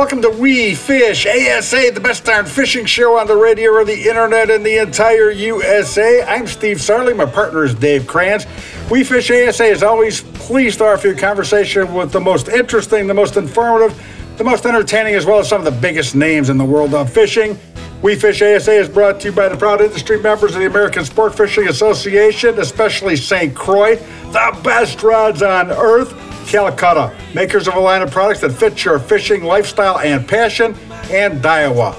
Welcome to We Fish ASA, the best darn fishing show on the radio or the internet in the entire USA. I'm Steve Sarley. My partner is Dave Kranz. We Fish ASA is always pleased to offer you conversation with the most interesting, the most informative, the most entertaining, as well as some of the biggest names in the world of fishing. We Fish ASA is brought to you by the proud industry members of the American Sport Fishing Association, especially St. Croix, the best rods on earth. Calcutta, makers of a line of products that fit your fishing lifestyle and passion, and Daiwa.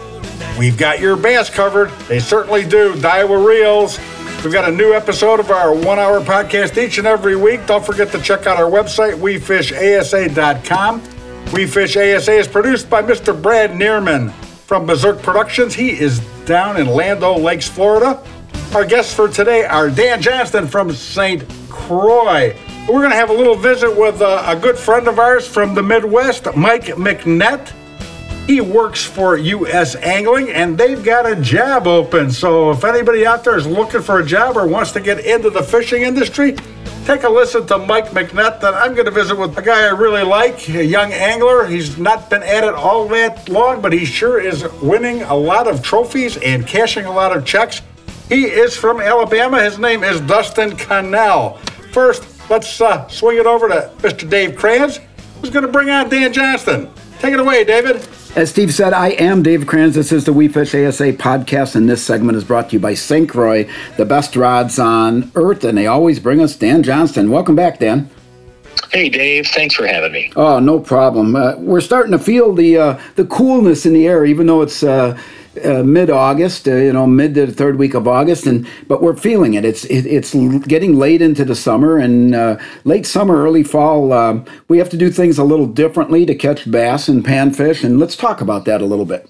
We've got your bass covered. They certainly do. Daiwa Reels. We've got a new episode of our one hour podcast each and every week. Don't forget to check out our website, wefishasa.com. We Fish ASA is produced by Mr. Brad Neerman from Berserk Productions. He is down in Land O' Lakes, Florida. Our guests for today are Dan Johnston from St. Croix. We're going to have a little visit with a, a good friend of ours from the Midwest, Mike McNett. He works for U.S. Angling, and they've got a job open. So if anybody out there is looking for a job or wants to get into the fishing industry, take a listen to Mike McNett. That I'm going to visit with a guy I really like, a young angler. He's not been at it all that long, but he sure is winning a lot of trophies and cashing a lot of checks. He is from Alabama. His name is Dustin Connell. First, let's uh, swing it over to Mr. Dave Kranz, who's going to bring on Dan Johnston. Take it away, David. As Steve said, I am Dave Kranz. This is the We Fish ASA podcast, and this segment is brought to you by. Croix, the best rods on earth, and they always bring us Dan Johnston. Welcome back, Dan. Hey, Dave. Thanks for having me. Oh, no problem. Uh, we're starting to feel the uh, the coolness in the air, even though it's. Uh, uh, mid-August, uh, you know, mid to the third week of August, and but we're feeling it. It's it, it's getting late into the summer, and uh, late summer, early fall. We have to do things a little differently to catch bass and panfish, and let's talk about that a little bit.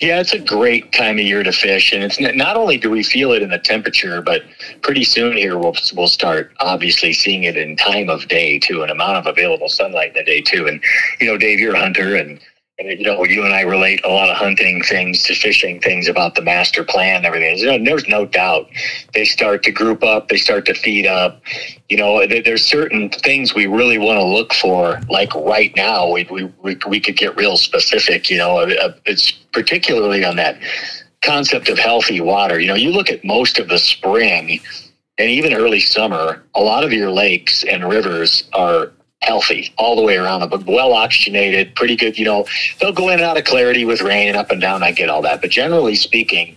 Yeah, it's a great time of year to fish, and it's not only do we feel it in the temperature, but pretty soon here we'll we'll start obviously seeing it in time of day too, an amount of available sunlight in the day too. And you know, Dave, you're a hunter, and and you know, you and I relate a lot of hunting things to fishing things about the master plan and everything. There's no, there's no doubt they start to group up, they start to feed up. You know, there's certain things we really want to look for. Like right now, we we we, could get real specific. You know, it's particularly on that concept of healthy water. You know, you look at most of the spring and even early summer, a lot of your lakes and rivers are healthy all the way around them, but well oxygenated, pretty good. You know, they'll go in and out of clarity with rain and up and down. I get all that. But generally speaking,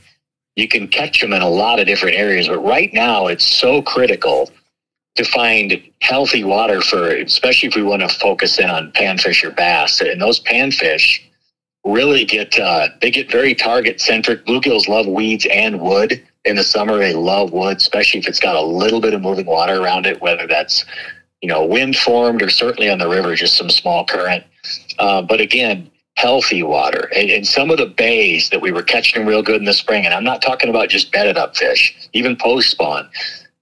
you can catch them in a lot of different areas. But right now, it's so critical to find healthy water for, especially if we want to focus in on panfish or bass. And those panfish really get, uh, they get very target centric. Bluegills love weeds and wood. In the summer, they love wood, especially if it's got a little bit of moving water around it, whether that's you know, wind formed or certainly on the river, just some small current. Uh, but again, healthy water. And, and, some of the bays that we were catching real good in the spring, and I'm not talking about just bedded up fish, even post spawn,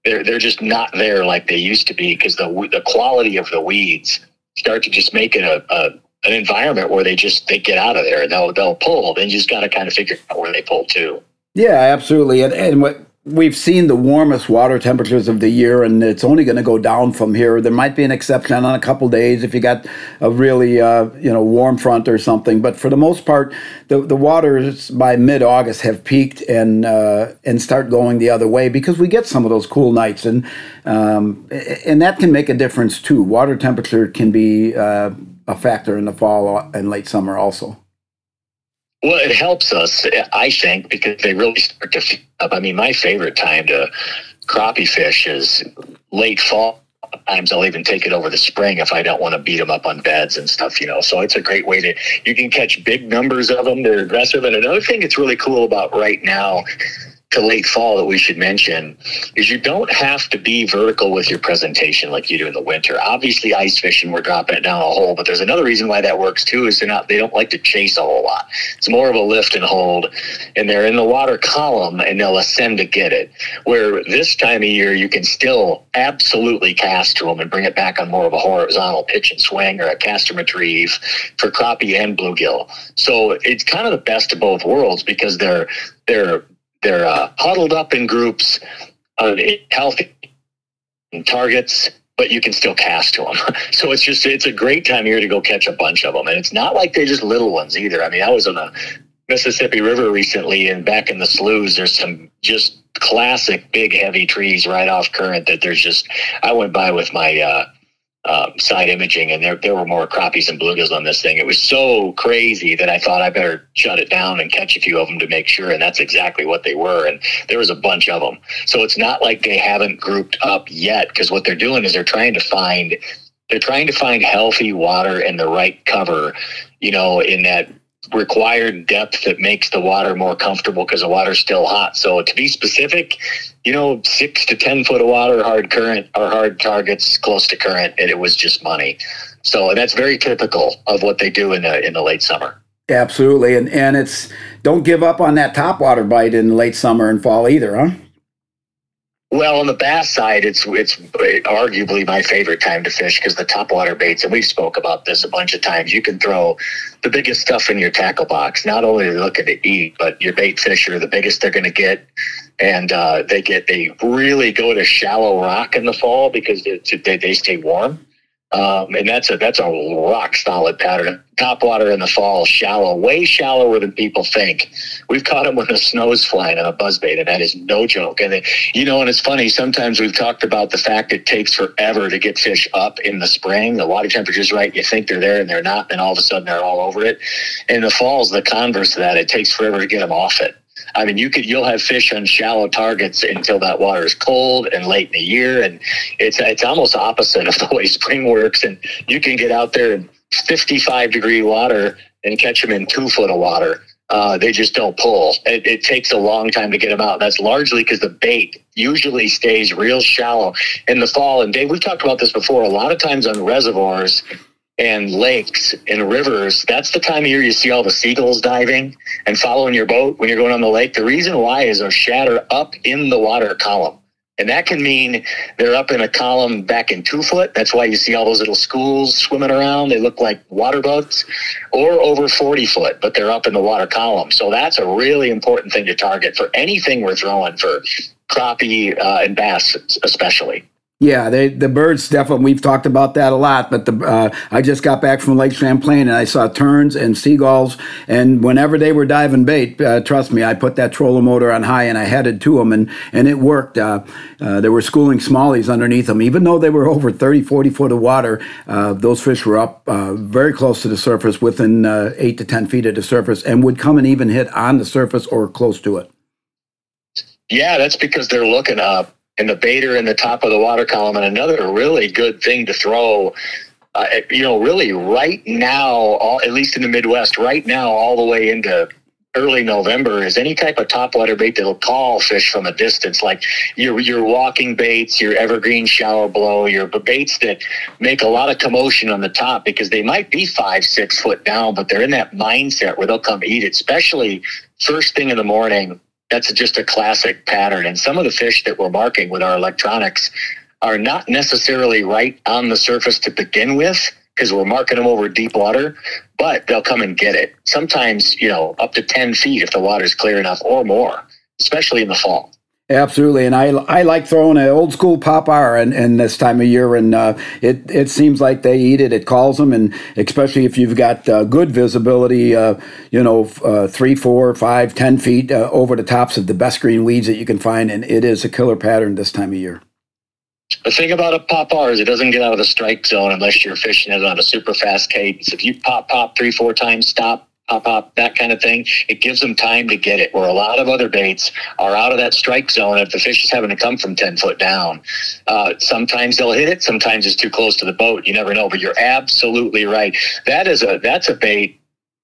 they're, they're just not there like they used to be because the, the quality of the weeds start to just make it a, a an environment where they just they get out of there and they'll they'll pull. Then you just got to kind of figure out where they pull to. Yeah, absolutely. And and what we've seen the warmest water temperatures of the year, and it's only going to go down from here. There might be an exception on a couple days if you got a really uh, you know warm front or something, but for the most part, the the waters by mid August have peaked and uh, and start going the other way because we get some of those cool nights, and um, and that can make a difference too. Water temperature can be uh, a factor in the fall and late summer also. Well, it helps us, I think, because they really start to feed up. I mean, my favorite time to crappie fish is late fall. Times I'll even take it over the spring if I don't want to beat them up on beds and stuff, you know. So it's a great way to you can catch big numbers of them. They're aggressive. And another thing that's really cool about right now to late fall that we should mention is you don't have to be vertical with your presentation like you do in the winter. Obviously, ice fishing, we're dropping it down a hole, but there's another reason why that works too is they're not they don't like to chase a whole lot. It's more of a lift and hold, and they're in the water column and they'll ascend to get it. Where this time of year you can still absolutely cast to them and bring it back on more of a horizontal pitch and swing or a cast and retrieve for crappie and bluegill. So it's kind of the best of both worlds because they're they're they're uh, huddled up in groups on healthy targets, but you can still cast to them. so it's just it's a great time here to go catch a bunch of them, and it's not like they're just little ones either. I mean, I was on the Mississippi River recently, and back in the sloughs, there's some just classic big heavy trees right off current that there's just I went by with my uh, um, side imaging, and there there were more crappies and bluegills on this thing. It was so crazy that I thought I better shut it down and catch a few of them to make sure. And that's exactly what they were. And there was a bunch of them. So it's not like they haven't grouped up yet, because what they're doing is they're trying to find they're trying to find healthy water and the right cover, you know, in that required depth that makes the water more comfortable because the water's still hot. So to be specific, you know, six to ten foot of water, hard current or hard targets close to current, and it was just money. So that's very typical of what they do in the in the late summer. Absolutely, and and it's don't give up on that top water bite in late summer and fall either, huh? Well, on the bass side, it's it's arguably my favorite time to fish because the topwater baits, and we've spoke about this a bunch of times. You can throw the biggest stuff in your tackle box. Not only are they looking to eat, but your bait fish are the biggest they're going to get, and uh, they get they really go to shallow rock in the fall because they, they stay warm. Um, and that's a that's a rock solid pattern. Top water in the fall, shallow, way shallower than people think. We've caught them when the snow's flying on a buzzbait, and that is no joke. And you know, and it's funny. Sometimes we've talked about the fact it takes forever to get fish up in the spring. The water temperature's right. You think they're there, and they're not. And all of a sudden, they're all over it. In the fall's the converse of that. It takes forever to get them off it. I mean, you could you'll have fish on shallow targets until that water is cold and late in the year, and it's it's almost opposite of the way spring works. And you can get out there in 55 degree water and catch them in two foot of water. Uh, they just don't pull. It, it, takes a long time to get them out. That's largely because the bait usually stays real shallow in the fall. And Dave, we've talked about this before. A lot of times on reservoirs, and lakes and rivers, that's the time of year you see all the seagulls diving and following your boat when you're going on the lake. The reason why is they're shatter up in the water column. And that can mean they're up in a column back in two foot. That's why you see all those little schools swimming around. They look like water bugs or over 40 foot, but they're up in the water column. So that's a really important thing to target for anything we're throwing for crappie uh, and bass, especially. Yeah, they, the birds definitely. We've talked about that a lot. But the uh, I just got back from Lake Champlain and I saw terns and seagulls. And whenever they were diving bait, uh, trust me, I put that trolling motor on high and I headed to them, and and it worked. Uh, uh there were schooling smallies underneath them, even though they were over 30, 40 foot of water. Uh, those fish were up uh, very close to the surface, within eight to ten feet of the surface, and would come and even hit on the surface or close to it. Yeah, that's because they're looking up and the baiter in the top of the water column. And another really good thing to throw, uh, you know, really right now, all, at least in the Midwest, right now, all the way into early November is any type of topwater bait that'll call fish from a distance, like your your walking baits, your evergreen shower blow, your baits that make a lot of commotion on the top because they might be five, six foot down, but they're in that mindset where they'll come eat it, especially first thing in the morning that's just a classic pattern. And some of the fish that we're marking with our electronics are not necessarily right on the surface to begin with because we're marking them over deep water, but they'll come and get it. Sometimes, you know, up to 10 feet if the water's clear enough or more, especially in the fall. Absolutely, and I, I like throwing an old school popper and, and this time of year, and uh, it it seems like they eat it. It calls them, and especially if you've got uh, good visibility, uh, you know, uh, three, four, five, ten feet uh, over the tops of the best green weeds that you can find, and it is a killer pattern this time of year. The thing about a popper is it doesn't get out of the strike zone unless you're fishing it on a super fast cadence. If you pop pop three four times, stop pop up, that kind of thing. It gives them time to get it. Where a lot of other baits are out of that strike zone if the fish is having to come from 10 foot down. Uh, sometimes they'll hit it. Sometimes it's too close to the boat. You never know, but you're absolutely right. That is a, that's a bait.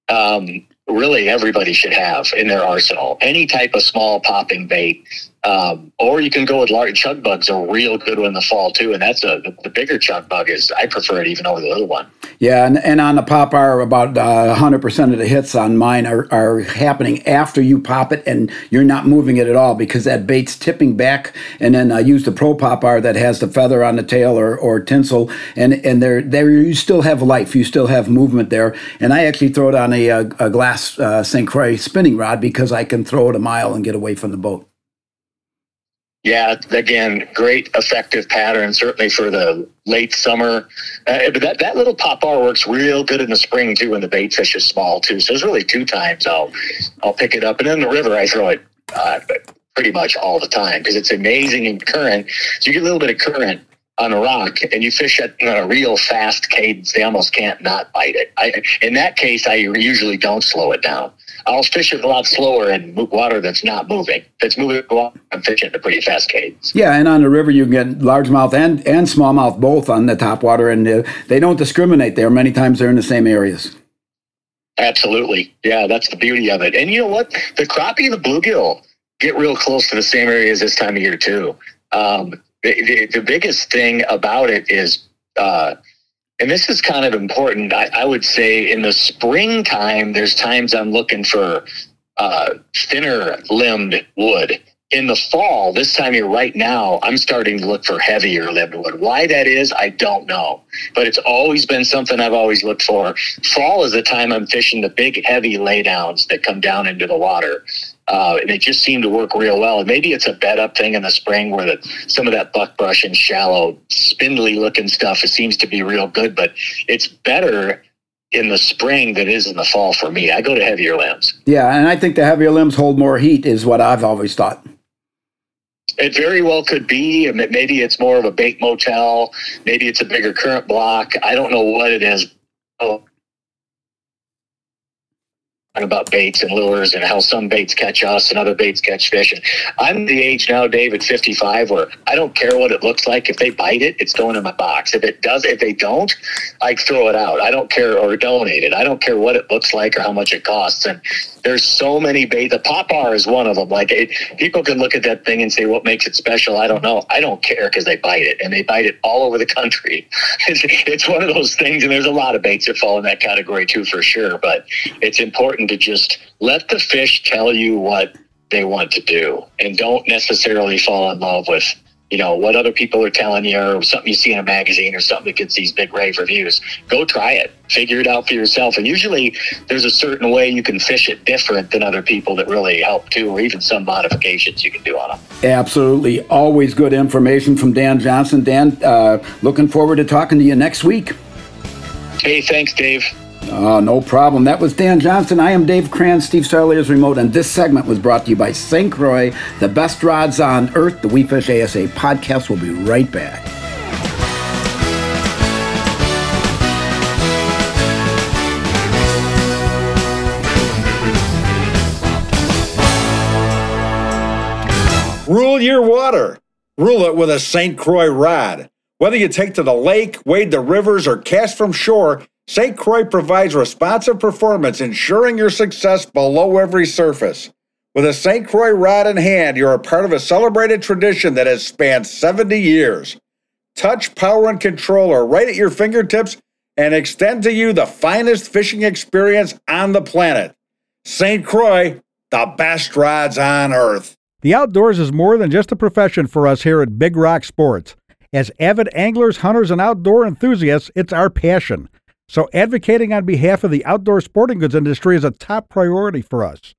Um, really everybody should have in their arsenal. Any type of small popping bait um, or you can go with large chug bugs a real good one in the fall too, and that's a the, bigger chug bug is I prefer it even over the little one. Yeah, and, and on the popper, about uh, hundred percent of the hits on mine are, are happening after you pop it, and you're not moving it at all because that bait's tipping back. And then I use the pro pop popper that has the feather on the tail or, or tinsel, and and there there you still have life, you still have movement there. And I actually throw it on a, a glass uh, St. Croix spinning rod because I can throw it a mile and get away from the boat. Yeah, again, great effective pattern, certainly for the late summer. Uh, but that, that little Pop-R works real good in the spring too, when the bait fish is small too. So it's really two times I'll I'll pick it up, and in the river I throw it uh, pretty much all the time because it's amazing in current. So you get a little bit of current on a rock and you fish at a real fast cadence, they almost can't not bite it. I, in that case, I usually don't slow it down. I'll fish it a lot slower in water that's not moving. If it's moving, I'm fishing at a pretty fast cadence. Yeah, and on the river you can get largemouth and and smallmouth both on the top water, and uh, they don't discriminate there. Many times they're in the same areas. Absolutely, yeah, that's the beauty of it. And you know what? The crappie and the bluegill get real close to the same areas this time of year too. Um, the, the, the, biggest thing about it is. Uh, and this is kind of important. I, I, would say in the springtime, there's times I'm looking for uh, thinner limbed wood. In the fall, this time here right now, I'm starting to look for heavier limbed wood. Why that is, I don't know. But it's always been something I've always looked for. Fall is the time I'm fishing the big, heavy laydowns that come down into the water. Uh, and it just seemed to work real well. And maybe it's a bed up thing in the spring where the, some of that buckbrush and shallow, spindly looking stuff it seems to be real good, but it's better in the spring than it is in the fall for me. I go to heavier limbs. Yeah, and I think the heavier limbs hold more heat, is what I've always thought. It very well could be. Maybe it's more of a bait motel. Maybe it's a bigger current block. I don't know what it is. Oh, about baits and lures and how some baits catch us and other baits catch fish. And I'm the age now, Dave, at 55, where I don't care what it looks like. If they bite it, it's going in my box. If it does, if they don't, I throw it out. I don't care or donate it. I don't care what it looks like or how much it costs. And there's so many bait. The Pop-R is one of them. Like it, people can look at that thing and say, what makes it special? I don't know. I don't care because they bite it and they bite it all over the country. It's, it's one of those things. And there's a lot of baits that fall in that category too, for sure. But it's important to just let the fish tell you what they want to do and don't necessarily fall in love with you know what other people are telling you or something you see in a magazine or something that gets these big rave reviews. Go try it. Figure it out for yourself. And usually there's a certain way you can fish it different than other people that really help too or even some modifications you can do on them absolutely. Always good information from dan johnson. Dan uh, looking forward to talking to you next week. Hey thanks dave Oh, no problem. That was Dan Johnson. I am Dave Kranz, Steve Sarley's remote, and this segment was brought to you by St. Croix, the best rods on earth. The We Fish ASA podcast will be right back. Rule your water. Rule it with a St. Croix rod. Whether you take to the lake, wade the rivers, or cast from shore, St. Croix provides responsive performance, ensuring your success below every surface. With a St. Croix rod in hand, you're a part of a celebrated tradition that has spanned 70 years. Touch, power, and control are right at your fingertips and extend to you the finest fishing experience on the planet. St. Croix, the best rods on earth. The outdoors is more than just a profession for us here at Big Rock Sports. As avid anglers, hunters, and outdoor enthusiasts, it's our passion. So, advocating on behalf of the outdoor sporting goods industry is a top priority for us.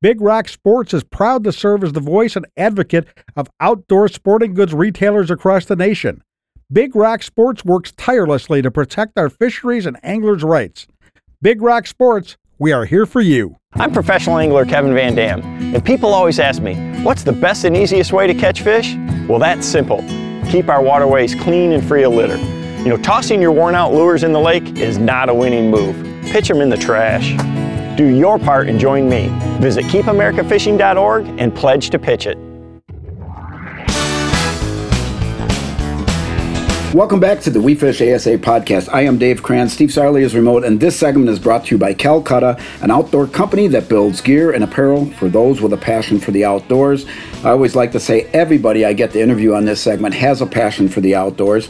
Big Rock Sports is proud to serve as the voice and advocate of outdoor sporting goods retailers across the nation. Big Rock Sports works tirelessly to protect our fisheries and anglers' rights. Big Rock Sports, we are here for you. I'm professional angler Kevin Van Dam, and people always ask me, what's the best and easiest way to catch fish? Well, that's simple. Keep our waterways clean and free of litter. You know, tossing your worn out lures in the lake is not a winning move. Pitch them in the trash. Do your part and join me. Visit keepamericafishing.org and pledge to pitch it. Welcome back to the We Fish ASA podcast. I am Dave Kranz. Steve Sarley is remote, and this segment is brought to you by Calcutta, an outdoor company that builds gear and apparel for those with a passion for the outdoors. I always like to say everybody I get to interview on this segment has a passion for the outdoors.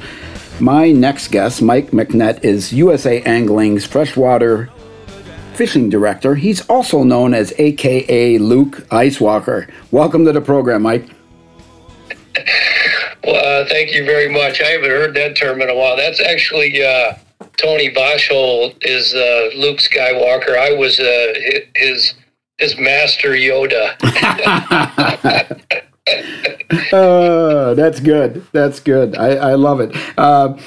My next guest, Mike McNett, is USA Angling's freshwater fishing director. He's also known as AKA Luke Icewalker. Welcome to the program, Mike. Well, uh, thank you very much. I haven't heard that term in a while. That's actually uh, Tony Boschel is uh, Luke Skywalker. I was uh, his his master Yoda. uh, that's good. That's good. I, I love it. Uh,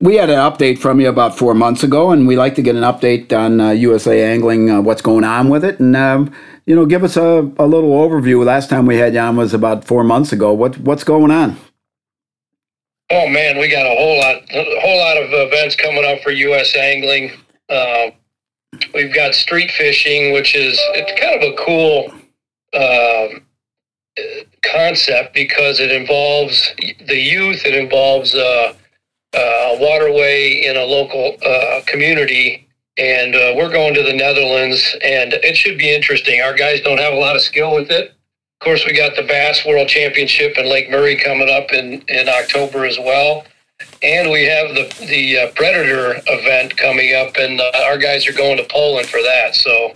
we had an update from you about four months ago, and we like to get an update on uh, USA Angling, uh, what's going on with it, and um, you know, give us a, a little overview. Last time we had you on was about four months ago. What what's going on? Oh man, we got a whole lot, a whole lot of events coming up for U.S. Angling. Uh, we've got street fishing, which is it's kind of a cool uh, concept because it involves the youth. It involves uh, uh, a waterway in a local uh, community, and uh, we're going to the Netherlands, and it should be interesting. Our guys don't have a lot of skill with it. Of course, we got the Bass World Championship in Lake Murray coming up in, in October as well. And we have the the uh, Predator event coming up, and uh, our guys are going to Poland for that. So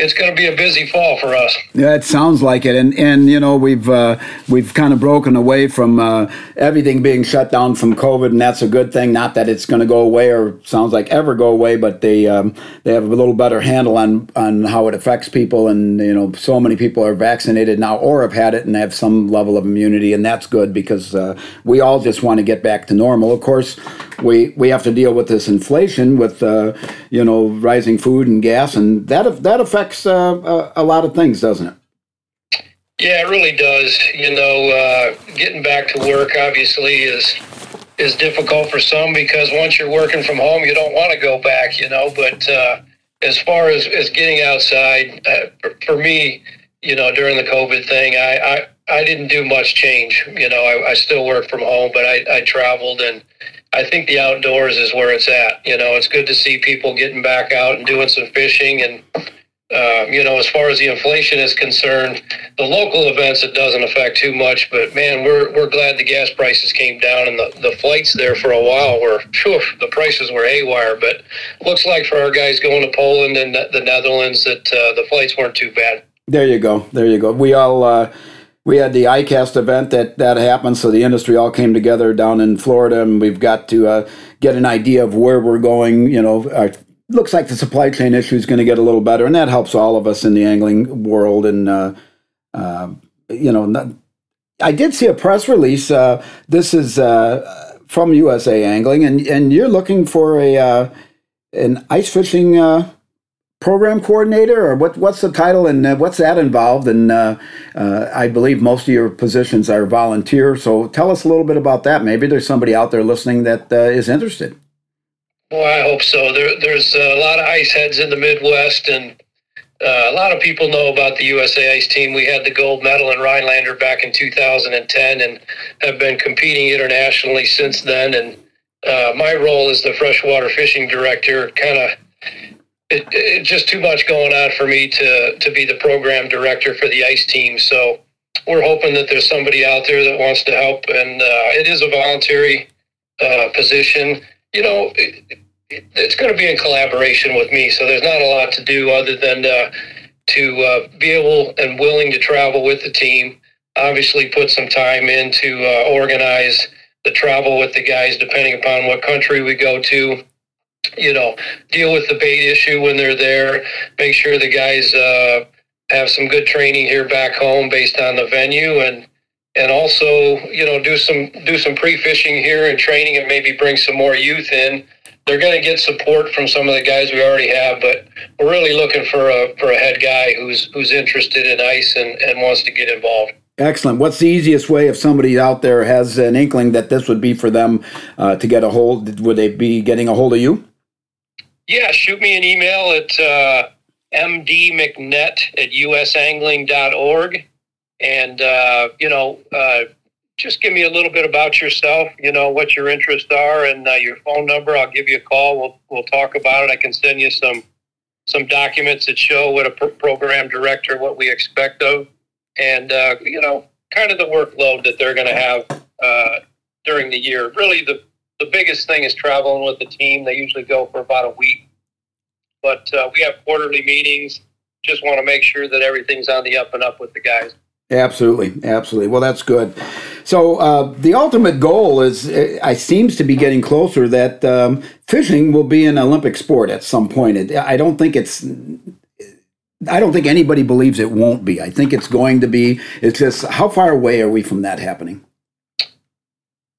it's going to be a busy fall for us. Yeah, it sounds like it, and and you know we've uh, we've kind of broken away from uh, everything being shut down from COVID, and that's a good thing. Not that it's going to go away or sounds like ever go away, but they um, they have a little better handle on on how it affects people, and you know so many people are vaccinated now or have had it and have some level of immunity, and that's good because uh, we all just want to get back to normal. Of course, we we have to deal with this inflation with uh, you know rising food and gas, and that that affects uh, a, a, lot of things, doesn't it? Yeah, it really does. You know, uh, getting back to work obviously is is difficult for some because once you're working from home, you don't want to go back. You know, but uh, as far as as getting outside, uh, for, me, you know, during the COVID thing, I, I I didn't do much change. You know, I, I still work from home, but I, I traveled and I think the outdoors is where it's at. You know, it's good to see people getting back out and doing some fishing. And, uh, you know, as far as the inflation is concerned, the local events it doesn't affect too much. But man, we're we're glad the gas prices came down and the, the flights there for a while were, phew, the prices were haywire. But looks like for our guys going to Poland and the Netherlands that uh, the flights weren't too bad. There you go. There you go. We all. Uh we had the ICAST event that that happened, so the industry all came together down in Florida, and we've got to uh, get an idea of where we're going. You know, our, looks like the supply chain issue is going to get a little better, and that helps all of us in the angling world. And uh, uh, you know, not, I did see a press release. Uh, this is uh, from USA Angling, and and you're looking for a uh, an ice fishing program coordinator, or what? What's the title, and uh, what's that involved? And uh, uh, I believe most of your positions are volunteer. So tell us a little bit about that. Maybe there's somebody out there listening that uh, is interested. Well, I hope so. There, there's a lot of ice heads in the Midwest, and uh, a lot of people know about the USA Ice Team. We had the gold medal in Rhinelander back in 2010, and have been competing internationally since then. And uh, my role as the freshwater fishing director kind of it, it, just too much going on for me to to be the program director for the ice team. So we're hoping that there's somebody out there that wants to help, and uh, it is a voluntary uh, position. You know, it's going to be in collaboration with me, so there's not a lot to do other than uh, to uh, be able and willing to travel with the team. Obviously, put some time in to uh, organize the travel with the guys, depending upon what country we go to you know, deal with the bait issue when they're there, make sure the guys uh, have some good training here back home based on the venue and and also, you know, do some do some pre-fishing here and training and maybe bring some more youth in. They're going to get support from some of the guys we already have, but we're really looking for a for a head guy who's who's interested in ice and, and wants to get involved. Excellent. What's the easiest way if somebody out there has an inkling that this would be for them uh, to get a hold? Would they be getting a hold of you? Yeah, shoot me an email at uh, mdmcnet at usangling.org. And, uh, you know, uh, just give me a little bit about yourself, you know, what your interests are and uh, your phone number. I'll give you a call. We'll, we'll talk about it. I can send you some some documents that show what a program director, what we expect of, and, uh, you know, kind of the workload that they're going to have uh, during the year. Really, the the biggest thing is traveling with the team. They usually go for about a week, but uh, we have quarterly meetings. Just want to make sure that everything's on the up and up with the guys. Absolutely, absolutely. Well, that's good. So uh, the ultimate goal is, uh, I seems to be getting closer that um, fishing will be an Olympic sport at some point. I don't think it's I don't think anybody believes it won't be. I think it's going to be. It's just how far away are we from that happening?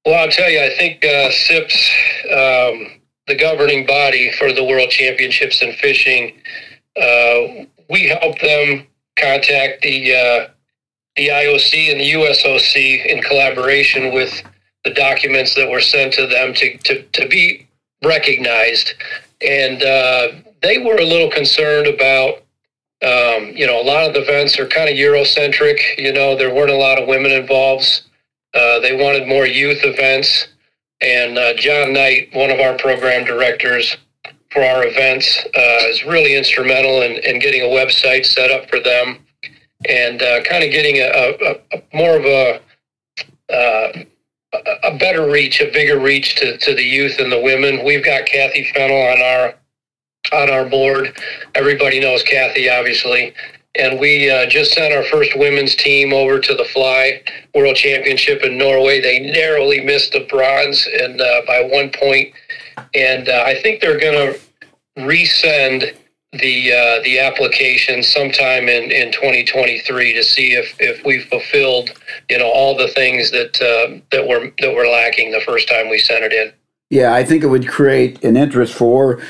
Well, I'll tell you, I think uh, CIPS, um, the governing body for the World Championships in fishing, uh, we help them contact the uh, the IOC and the USOC in collaboration with the documents that were sent to them to, to, to be recognized. And uh, they were a little concerned about, um, you know, a lot of the events are kind of Eurocentric. You know, there weren't a lot of women involved. Uh, they wanted more youth events. And uh, John Knight, one of our program directors for our events, uh, is really instrumental in, in getting a website set up for them and uh, kind of getting a, a, a, more of a uh, a better reach, a bigger reach to, to the youth and the women. We've got Kathy Fennell on our on our board. Everybody knows Kathy, obviously. And we uh, just sent our first women's team over to the Fly World Championship in Norway. They narrowly missed the bronze and uh, by one point. And uh, I think they're going to resend the uh, the application sometime in, in 2023 to see if, if we've fulfilled you know all the things that uh, that were that were lacking the first time we sent it in. Yeah, I think it would create an interest for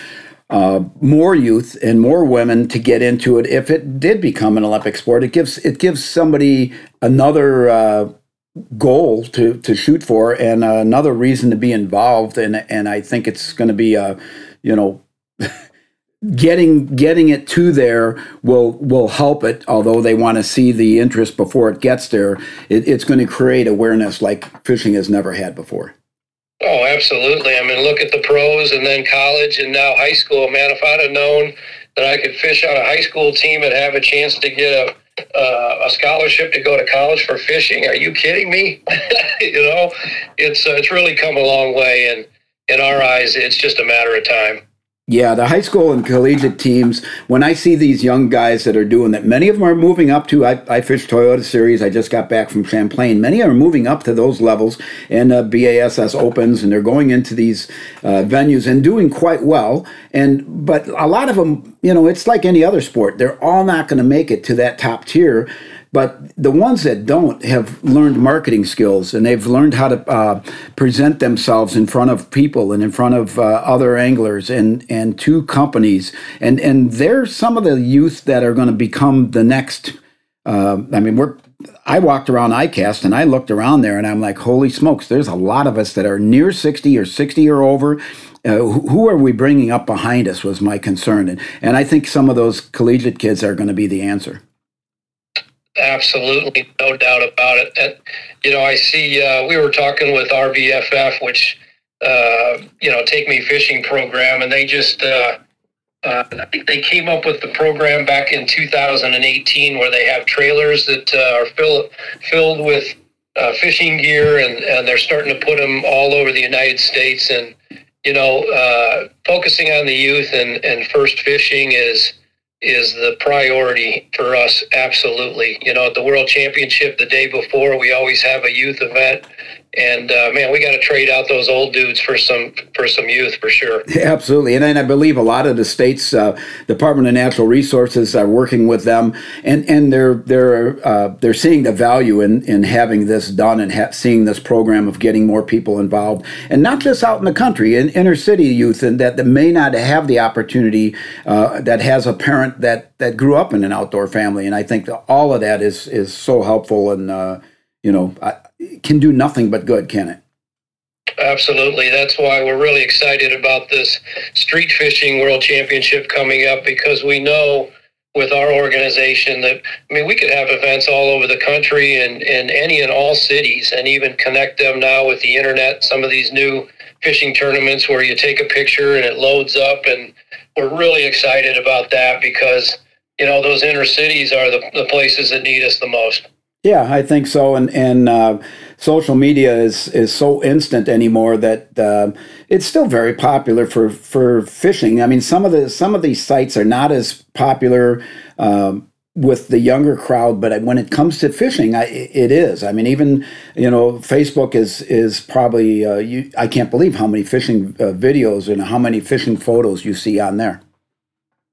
uh, more youth and more women to get into it if it did become an Olympic sport. It gives it gives somebody another uh, goal to to shoot for and another reason to be involved. And and I think it's going to be a you know. getting getting it to there will will help it although they want to see the interest before it gets there. It, it's going to create awareness like fishing has never had before. Oh absolutely. I mean look at the pros and then college and now high school. Man if i'd have known that i could fish on a high school team and have a chance to get a uh, a scholarship to go to college for fishing are you kidding me? You know it's uh, it's really come a long way and in our eyes it's just a matter of time yeah, the high school and collegiate teams, when I see these young guys that are doing that, many of them are moving up to, I, I fish Toyota Series, I just got back from Champlain. Many are moving up to those levels and uh, BASS opens and they're going into these uh, venues and doing quite well. And But a lot of them, you know, it's like any other sport. They're all not going to make it to that top tier. But the ones that don't have learned marketing skills and they've learned how to uh, present themselves in front of people and in front of uh, other anglers and, and to companies. And, and they're some of the youth that are going to become the next. Uh, I mean, we're I walked around ICAST and I looked around there and I'm like, holy smokes, there's a lot of us that are near 60 or 60 or over. Uh, who are we bringing up behind us was my concern. And, and I think some of those collegiate kids are going to be the answer. Absolutely, no doubt about it. And you know, I see. Uh, we were talking with RBFF, which uh, you know, Take Me Fishing program, and they just. Uh, uh, I think they came up with the program back in 2018, where they have trailers that uh, are fill, filled with uh, fishing gear, and, and they're starting to put them all over the United States. And you know, focusing on the youth and, and first fishing is is the priority for us absolutely. You know at the world championship the day before we always have a youth event and uh, man, we got to trade out those old dudes for some for some youth for sure. Absolutely, and, and I believe a lot of the states uh, Department of Natural Resources are working with them, and and they're they're uh, they're seeing the value in in having this done and ha- seeing this program of getting more people involved, and not just out in the country, in inner city youth, and that, that may not have the opportunity uh, that has a parent that that grew up in an outdoor family, and I think all of that is is so helpful and uh, you know. I, can do nothing but good, can it? Absolutely. That's why we're really excited about this street fishing world championship coming up because we know with our organization that I mean we could have events all over the country and in any and all cities and even connect them now with the internet. Some of these new fishing tournaments where you take a picture and it loads up and we're really excited about that because you know those inner cities are the, the places that need us the most. Yeah, I think so, and and uh, social media is is so instant anymore that uh, it's still very popular for for fishing. I mean, some of the some of these sites are not as popular. Um, with the younger crowd, but when it comes to fishing, I, it is. I mean, even you know, Facebook is is probably. Uh, you, I can't believe how many fishing uh, videos and how many fishing photos you see on there.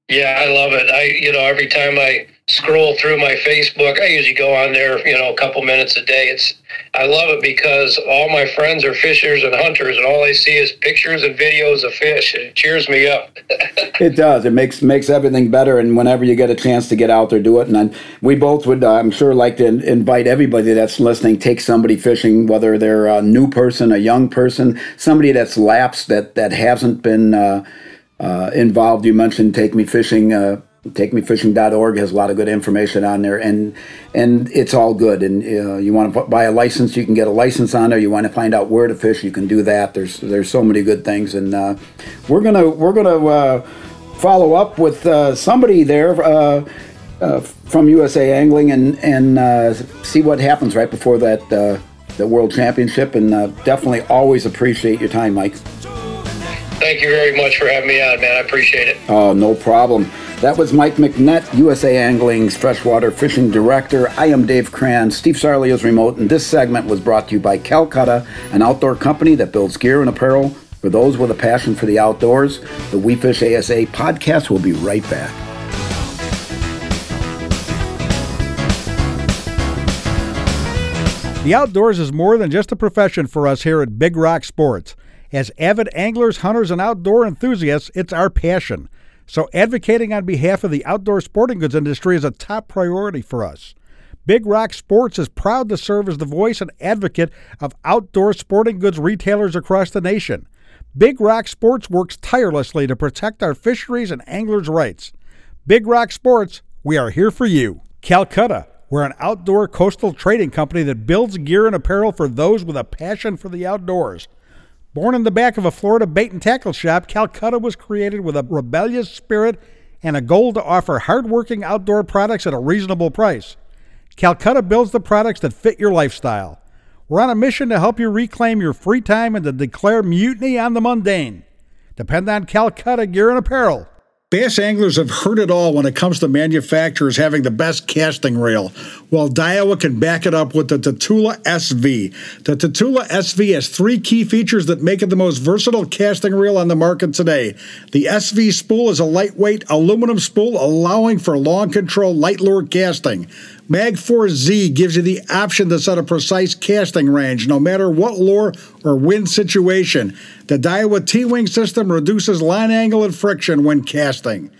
Yeah, I love it. I, you know, every time I scroll through my Facebook, I usually go on there, you know, a couple minutes a day. It's, I love it because all my friends are fishers and hunters, and all I see is pictures and videos of fish. It cheers me up. it does. It makes makes everything better. And whenever you get a chance to get out there, do it. And then we both would, uh, I'm sure, like to invite everybody that's listening. Take somebody fishing, whether they're a new person, a young person, somebody that's lapsed that that hasn't been. Uh, uh, involved. You mentioned Take Me Fishing. Uh, TakeMeFishing.org has a lot of good information on there, and and it's all good. And uh, you want to buy a license, you can get a license on there. You want to find out where to fish, you can do that. There's there's so many good things, and uh, we're gonna we're gonna uh, follow up with uh, somebody there uh, uh, from USA Angling and and see what happens right before that the World Championship. And definitely always appreciate your time, Mike. Thank you very much for having me on, man. I appreciate it. Oh, no problem. That was Mike McNett, USA Angling's freshwater fishing director. I am Dave Kranz. Steve Sarley is remote, and this segment was brought to you by Calcutta, an outdoor company that builds gear and apparel for those with a passion for the outdoors. The We Fish ASA podcast will be right back. The outdoors is more than just a profession for us here at Big Rock Sports. As avid anglers, hunters, and outdoor enthusiasts, it's our passion. So, advocating on behalf of the outdoor sporting goods industry is a top priority for us. Big Rock Sports is proud to serve as the voice and advocate of outdoor sporting goods retailers across the nation. Big Rock Sports works tirelessly to protect our fisheries and anglers' rights. Big Rock Sports, we are here for you. Calcutta, we're an outdoor coastal trading company that builds gear and apparel for those with a passion for the outdoors. Born in the back of a Florida bait and tackle shop, Calcutta was created with a rebellious spirit and a goal to offer hardworking outdoor products at a reasonable price. Calcutta builds the products that fit your lifestyle. We're on a mission to help you reclaim your free time and to declare mutiny on the mundane. Depend on Calcutta Gear and Apparel Bass anglers have heard it all when it comes to manufacturers having the best casting reel. Well, Daiwa can back it up with the Tatula SV. The Tatula SV has three key features that make it the most versatile casting reel on the market today. The SV spool is a lightweight aluminum spool allowing for long control light lure casting. Magforce Z gives you the option to set a precise casting range no matter what lure or wind situation. The Daiwa T Wing system reduces line angle and friction when casting.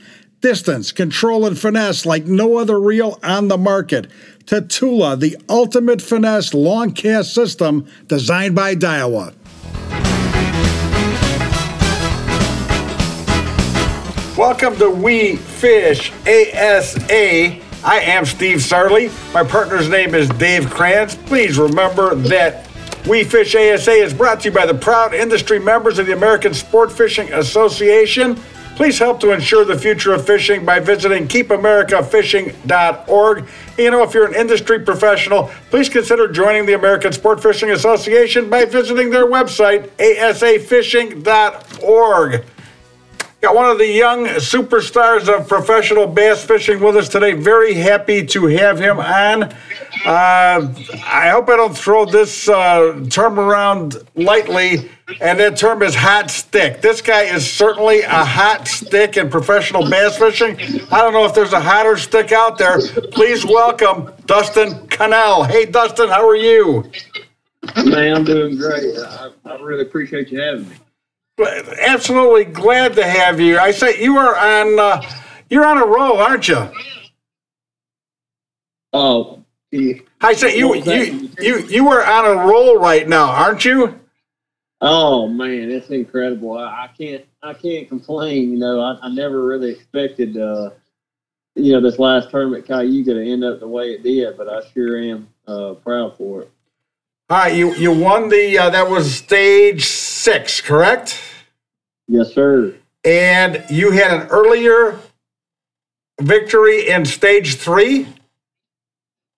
Distance, control, and finesse like no other reel on the market. Tatula, the ultimate finesse long cast system designed by Daiwa. Welcome to We Fish ASA. I am Steve Sarley. My partner's name is Dave Kranz. Please remember that We Fish ASA is brought to you by the proud industry members of the American Sport Fishing Association. Please help to ensure the future of fishing by visiting keepamericafishing.org. You know, if you're an industry professional, please consider joining the American Sport Fishing Association by visiting their website, asafishing.org. Got one of the young superstars of professional bass fishing with us today. Very happy to have him on. Uh, I hope I don't throw this uh, term around lightly, and that term is hot stick. This guy is certainly a hot stick in professional bass fishing. I don't know if there's a hotter stick out there. Please welcome Dustin Connell. Hey, Dustin, how are you? Man, I'm doing great. I, I really appreciate you having me absolutely glad to have you. I say you are on uh, you're on a roll, aren't you? Oh, I say you you you you are on a roll right now, aren't you? Oh man, it's incredible. I, I can't I can't complain. You know, I, I never really expected uh, you know this last tournament Cayuga to end up the way it did, but I sure am uh, proud for it. All right, you you won the uh, that was stage six, correct? Yes, sir. And you had an earlier victory in stage three?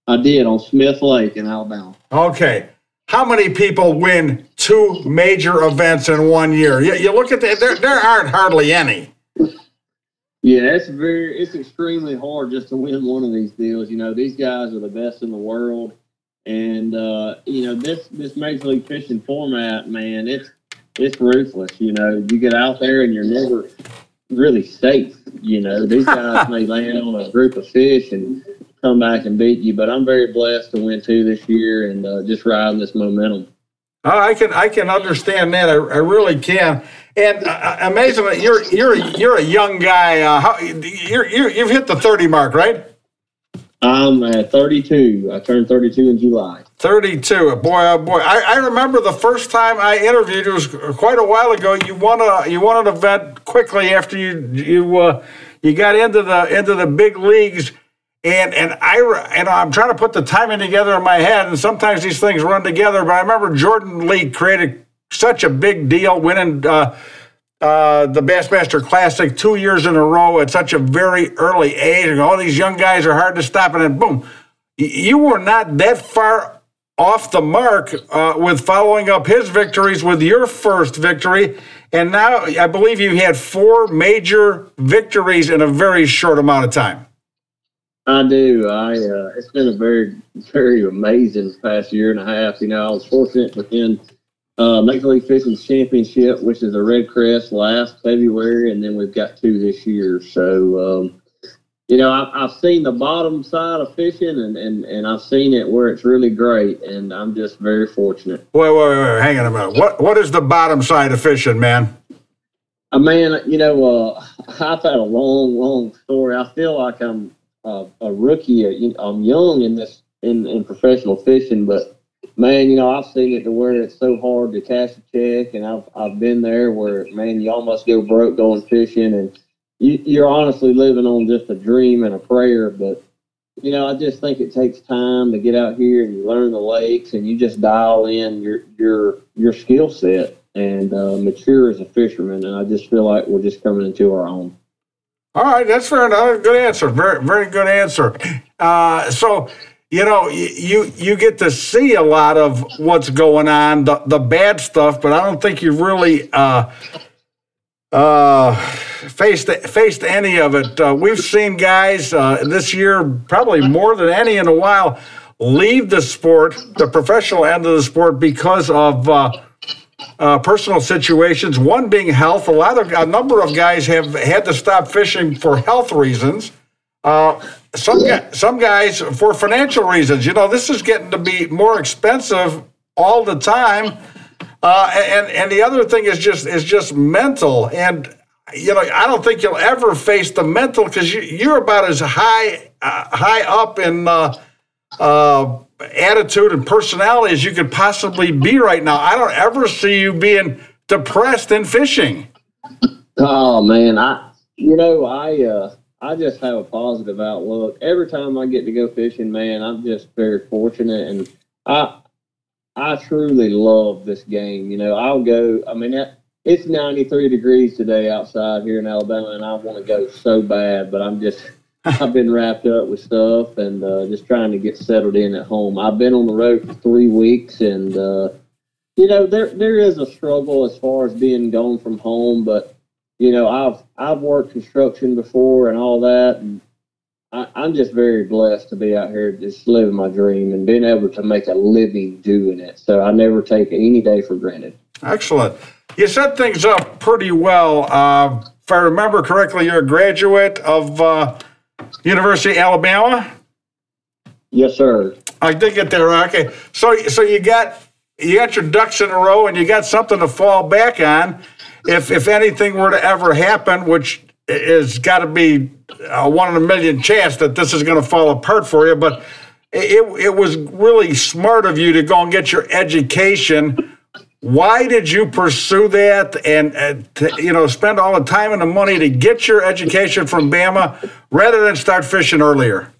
I did on Smith Lake in Alabama. Okay. How many people win two major events in one year? You, you look at that, there, there aren't hardly any. Yeah, it's very, it's extremely hard just to win one of these deals. You know, these guys are the best in the world, and uh, you know this this major league fishing format, man, it's it's ruthless. You know, you get out there and you're never really safe. You know, these guys may land on a group of fish and come back and beat you, but I'm very blessed to win two this year and uh, just riding this momentum. Oh, I can I can understand that. I, I really can. And uh, amazingly, you're you're you're a young guy. Uh, how, you're, you're you've hit the thirty mark, right? I'm at 32. I turned 32 in July. 32. Boy, oh boy. I, I remember the first time I interviewed, it was quite a while ago. You won a you won an event quickly after you you uh, you got into the into the big leagues. And and I and I'm trying to put the timing together in my head, and sometimes these things run together. But I remember Jordan Lee created such a big deal, winning uh, uh, the Bassmaster Classic two years in a row at such a very early age. And all these young guys are hard to stop, and then boom, you were not that far off the mark uh, with following up his victories with your first victory. And now I believe you had four major victories in a very short amount of time. I do. I uh, it's been a very very amazing past year and a half. You know, I was fortunate win uh, Major League Fishing Championship, which is a REDCREST last February, and then we've got two this year. So, um, you know, I've, I've seen the bottom side of fishing, and, and, and I've seen it where it's really great, and I'm just very fortunate. Wait, wait, wait, wait. hang on a minute. What what is the bottom side of fishing, man? Uh, man, you know, uh, I've had a long, long story. I feel like I'm uh, a rookie. I'm young in this in, in professional fishing, but man, you know, I've seen it to where it's so hard to cash a check, and I've I've been there where man, you almost go broke going fishing, and you, you're honestly living on just a dream and a prayer. But you know, I just think it takes time to get out here and you learn the lakes, and you just dial in your your your skill set and uh, mature as a fisherman. And I just feel like we're just coming into our own. All right, that's fair enough. Good answer. Very very good answer. Uh, so you know, you you get to see a lot of what's going on, the, the bad stuff, but I don't think you've really uh, uh, faced faced any of it. Uh, we've seen guys uh, this year, probably more than any in a while, leave the sport, the professional end of the sport, because of uh, uh, personal situations. One being health. A lot of a number of guys have had to stop fishing for health reasons. Uh, some some guys for financial reasons. You know, this is getting to be more expensive all the time. Uh, and and the other thing is just is just mental. And you know, I don't think you'll ever face the mental because you, you're about as high uh, high up in uh, uh, attitude and personality as you could possibly be right now. I don't ever see you being depressed in fishing. Oh man, I you know I uh, I just have a positive outlook. Every time I get to go fishing, man, I'm just very fortunate, and I I truly love this game. You know, I'll go. I mean, it's 93 degrees today outside here in Alabama, and I want to go so bad, but I'm just I've been wrapped up with stuff and uh, just trying to get settled in at home. I've been on the road for three weeks, and uh, you know, there there is a struggle as far as being gone from home, but you know, I've I've worked construction before and all that, and I, am just very blessed to be out here just living my dream and being able to make a living doing it. So I never take any day for granted. Excellent. You set things up pretty well. Uh, if I remember correctly, you're a graduate of uh, University of Alabama. Yes, sir. I did get there. Okay, so so you got you got your ducks in a row, and you got something to fall back on if if anything were to ever happen, which is got to be a one in a million chance that this is going to fall apart for you, but it it was really smart of you to go and get your education. Why did you pursue that and, to, you know spend all the time and the money to get your education from Bama rather than start fishing earlier?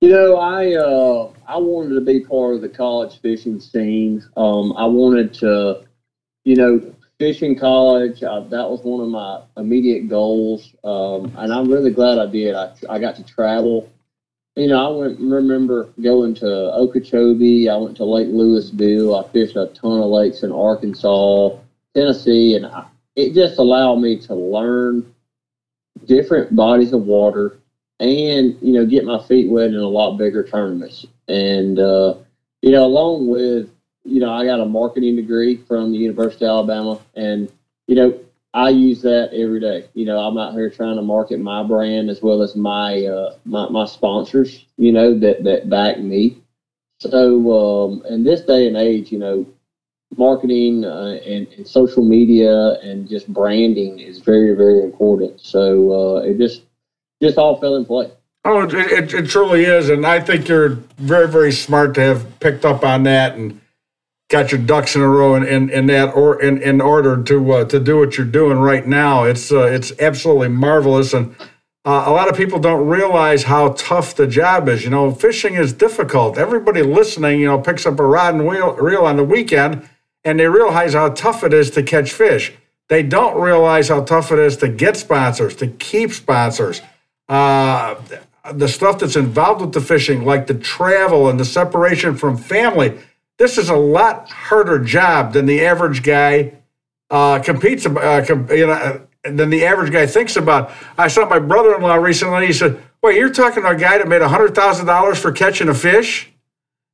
You know, I uh, I wanted to be part of the college fishing scene. Um, I wanted to, you know, fishing college. Uh, that was one of my immediate goals, um, and I'm really glad I did. I, I got to travel. You know, I went remember going to Okeechobee. I went to Lake Lewisville. I fished a ton of lakes in Arkansas, Tennessee, and I, it just allowed me to learn different bodies of water and you know get my feet wet in a lot bigger tournaments. And uh, you know, along with you know, I got a marketing degree from the University of Alabama, and you know, I use that every day. You know, I'm out here trying to market my brand as well as my uh, my, my sponsors. You know that that back me. So um, in this day and age, you know, marketing uh, and, and, social media and just branding is very very important. So uh, it just just all fell in place. Oh, it, it, it truly is, and I think you're very very smart to have picked up on that and got your ducks in a row in, in, in that or in, in order to uh, to do what you're doing right now. It's uh, it's absolutely marvelous, and uh, a lot of people don't realize how tough the job is. You know, fishing is difficult. Everybody listening, you know, picks up a rod and wheel, reel on the weekend, and they realize how tough it is to catch fish. They don't realize how tough it is to get sponsors, to keep sponsors. Uh, the stuff that's involved with the fishing, like the travel and the separation from family this is a lot harder job than the average guy uh, competes, uh, you know, than the average guy thinks about. I saw my brother-in-law recently. He said, "Wait, you're talking to a guy that made hundred thousand dollars for catching a fish?"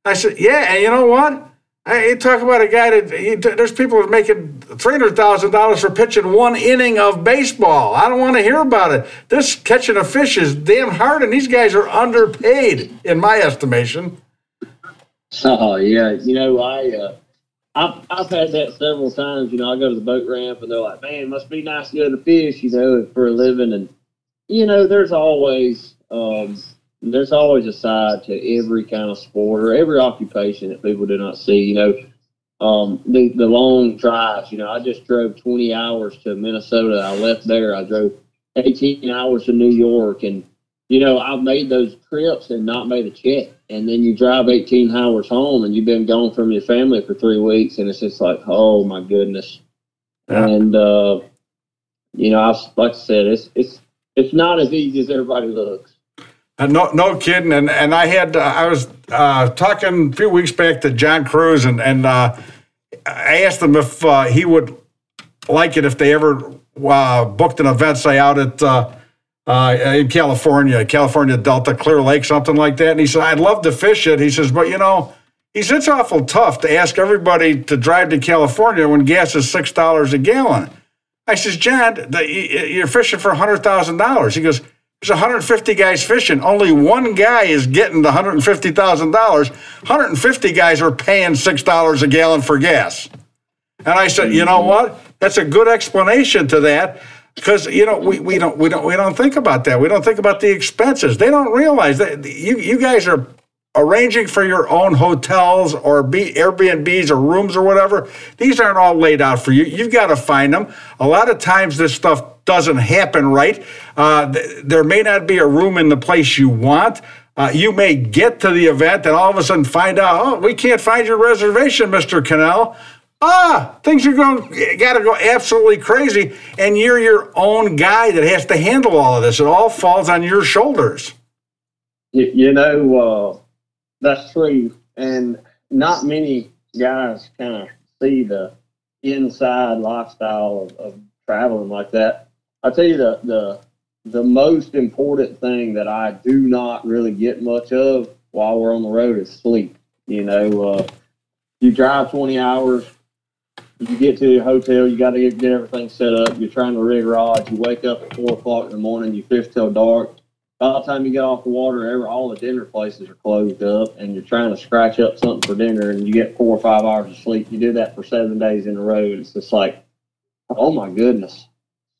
I said, "Yeah, and you know what? I, you talk about a guy that he, there's people making three hundred thousand dollars for pitching one inning of baseball. I don't want to hear about it. This catching a fish is damn hard, and these guys are underpaid, in my estimation." Oh yeah, you know I uh, I've I've had that several times. You know, I go to the boat ramp and they're like, "Man, it must be nice to go to fish," you know, for a living. And you know, there's always um, there's always a side to every kind of sport or every occupation that people do not see. You know, um, the the long drives. You know, I just drove 20 hours to Minnesota. I left there. I drove 18 hours to New York, and you know, I've made those trips and not made a check and then you drive 18 hours home and you've been gone from your family for three weeks and it's just like oh my goodness yeah. and uh, you know I, like i said it's it's it's not as easy as everybody looks uh, no, no kidding. And and I had uh, I was uh, talking a few weeks back to John cruz and and uh, I asked him if uh, he would like it if they ever uh, booked an event, say out at uh, in California, California Delta, Clear Lake, something like that. And he said, I'd love to fish it. He says, but you know, he said, it's awful tough to ask everybody to drive to California when gas is $6 a gallon. I says, John, the, you're fishing for $100,000. He goes, there's 150 guys fishing. Only one guy is getting the $150,000. 150 guys are paying $6 a gallon for gas. And I said, you know what? That's a good explanation to that because you know we, we don't we don't we don't think about that. We don't think about the expenses. They don't realize that you you guys are arranging for your own hotels or B, Airbnbs or rooms or whatever. These aren't all laid out for you. You've got to find them. A lot of times this stuff doesn't happen right. Uh, th- there may not be a room in the place you want. Uh, you may get to the event and all of a sudden find out, oh, we can't find your reservation, Mr. Connell ah, things are going, got to go absolutely crazy. And you're your own guy that has to handle all of this. It all falls on your shoulders. You, you know, uh, that's true. And not many guys kind of see the inside lifestyle of, of traveling like that. I tell you the, the, the most important thing that I do not really get much of while we're on the road is sleep. You know, uh, you drive 20 hours, you get to your hotel, you got to get, get everything set up. You're trying to rig rods. You wake up at four o'clock in the morning. You fish till dark. By the time you get off the water, every, all the dinner places are closed up, and you're trying to scratch up something for dinner, and you get four or five hours of sleep. You do that for seven days in a row. It's just like, oh my goodness.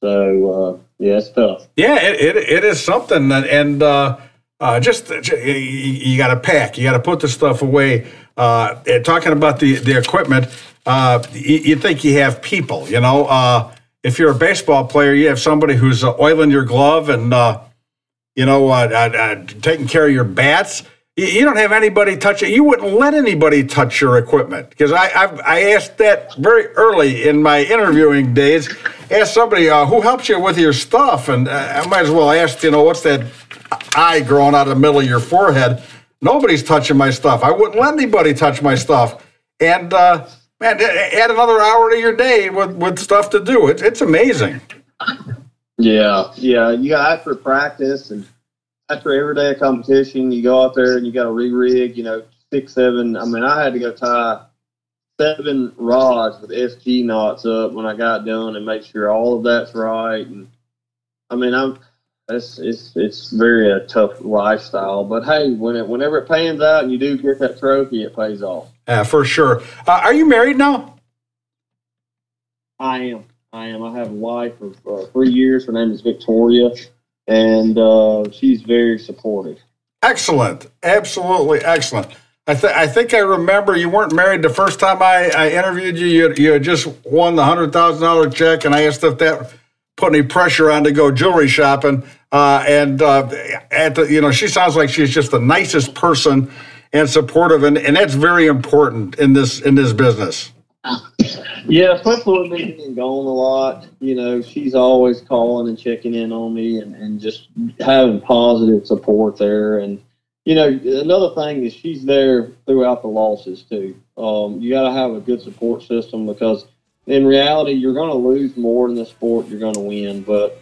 So uh, yeah, it's tough. Yeah, it, it, it is something, and uh, uh, just you, you got to pack. You got to put the stuff away. Uh, talking about the the equipment, uh, you, think you have people, you know. Uh, if you're a baseball player, you have somebody who's uh, oiling your glove and, uh, you know, uh, uh, taking care of your bats. You, you, don't have anybody touch it. You wouldn't let anybody touch your equipment because I, I, I asked that very early in my interviewing days. Ask somebody who helps you with your stuff, and I might as well ask, you know, what's that eye growing out of the middle of your forehead? Nobody's touching my stuff. I wouldn't let anybody touch my stuff. And man, add another hour to your day with, with stuff to do. It's it's amazing. Yeah, yeah. You got after practice and after every day of competition, you go out there and you got to re-rig. You know, six, seven. I mean, I had to go tie seven rods with FG knots up when I got done and make sure all of that's right. And I mean, I'm it's it's it's very a tough lifestyle, but hey, when it whenever it pans out and you do get that trophy, it pays off. Yeah, for sure. Uh, are you married now? I am. I am. I have a wife of uh, three years. Her name is Victoria, and uh, she's very supportive. Excellent. Absolutely excellent. I, th- I think I remember you weren't married the first time I, I interviewed you. you. You had just won the $100,000 check, and I asked if that put any pressure on to go jewelry shopping. Uh, and uh, at the, you know, she sounds like she's just the nicest person and supportive, and, and that's very important in this in this business. Yeah, especially with me being gone a lot. You know, she's always calling and checking in on me, and, and just having positive support there. And you know, another thing is she's there throughout the losses too. Um, you got to have a good support system because in reality, you're going to lose more in the sport you're going to win. But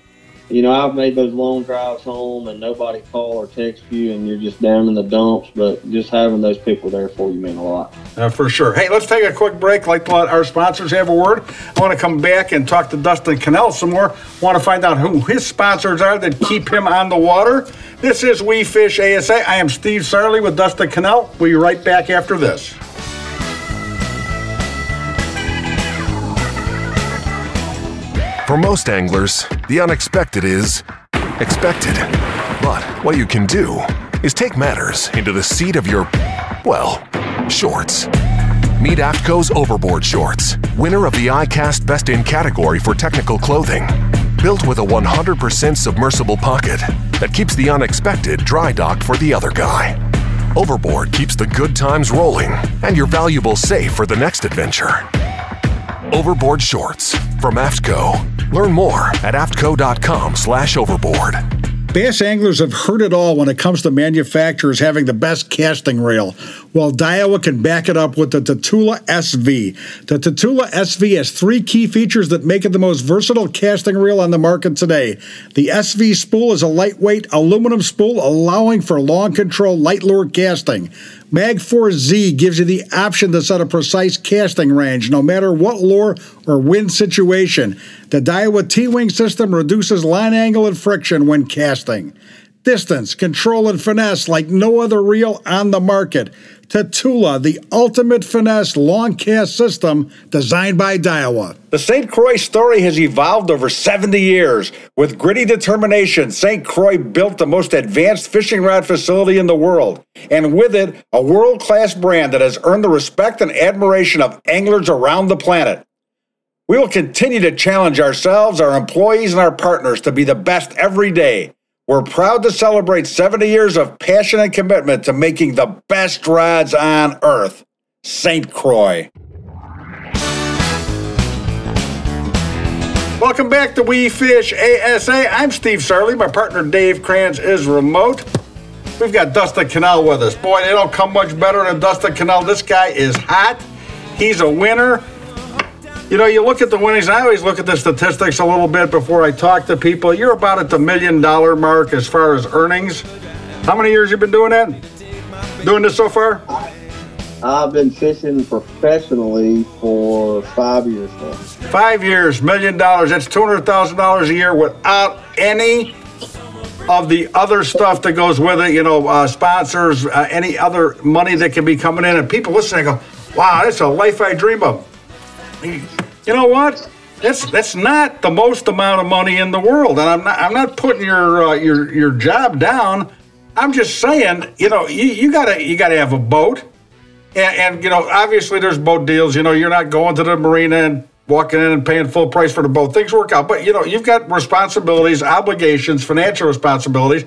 you know, I've made those long drives home and nobody call or text you and you're just down in the dumps. But just having those people there for you mean a lot. Uh, for sure. Hey, let's take a quick break. Like let our sponsors have a word. I want to come back and talk to Dustin Connell some more. want to find out who his sponsors are that keep him on the water. This is We Fish ASA. I am Steve Sarley with Dustin Connell. We'll be right back after this. For most anglers, the unexpected is expected. But what you can do is take matters into the seat of your, well, shorts. Meet AFTCO's Overboard Shorts, winner of the ICAST Best in category for technical clothing. Built with a 100% submersible pocket that keeps the unexpected dry docked for the other guy. Overboard keeps the good times rolling and your valuables safe for the next adventure. Overboard Shorts from AFTCO. Learn more at aftco.com slash overboard. Bass anglers have heard it all when it comes to manufacturers having the best casting reel. Well, Daiwa can back it up with the Tatula SV. The Tatula SV has three key features that make it the most versatile casting reel on the market today. The SV spool is a lightweight aluminum spool allowing for long control light lure casting. Magforce Z gives you the option to set a precise casting range no matter what lure or wind situation. The Daiwa T-Wing system reduces line angle and friction when casting. Distance, control, and finesse like no other reel on the market. Tatula, the ultimate finesse long cast system designed by Daiwa. The St. Croix story has evolved over 70 years. With gritty determination, St. Croix built the most advanced fishing rod facility in the world, and with it, a world class brand that has earned the respect and admiration of anglers around the planet. We will continue to challenge ourselves, our employees, and our partners to be the best every day. We're proud to celebrate 70 years of passion and commitment to making the best rods on earth. St. Croix. Welcome back to We Fish ASA. I'm Steve Sarley. My partner Dave Kranz is remote. We've got Dustin Connell with us. Boy, they don't come much better than Dustin Connell. This guy is hot. He's a winner. You know, you look at the winnings. I always look at the statistics a little bit before I talk to people. You're about at the million dollar mark as far as earnings. How many years you been doing that? Doing this so far? I've been fishing professionally for five years now. Five years, million dollars. That's two hundred thousand dollars a year without any of the other stuff that goes with it. You know, uh, sponsors, uh, any other money that can be coming in, and people listening go, "Wow, that's a life I dream of." You know what? That's that's not the most amount of money in the world, and I'm not I'm not putting your uh, your your job down. I'm just saying, you know, you, you gotta you gotta have a boat, and, and you know, obviously there's boat deals. You know, you're not going to the marina and walking in and paying full price for the boat. Things work out, but you know, you've got responsibilities, obligations, financial responsibilities.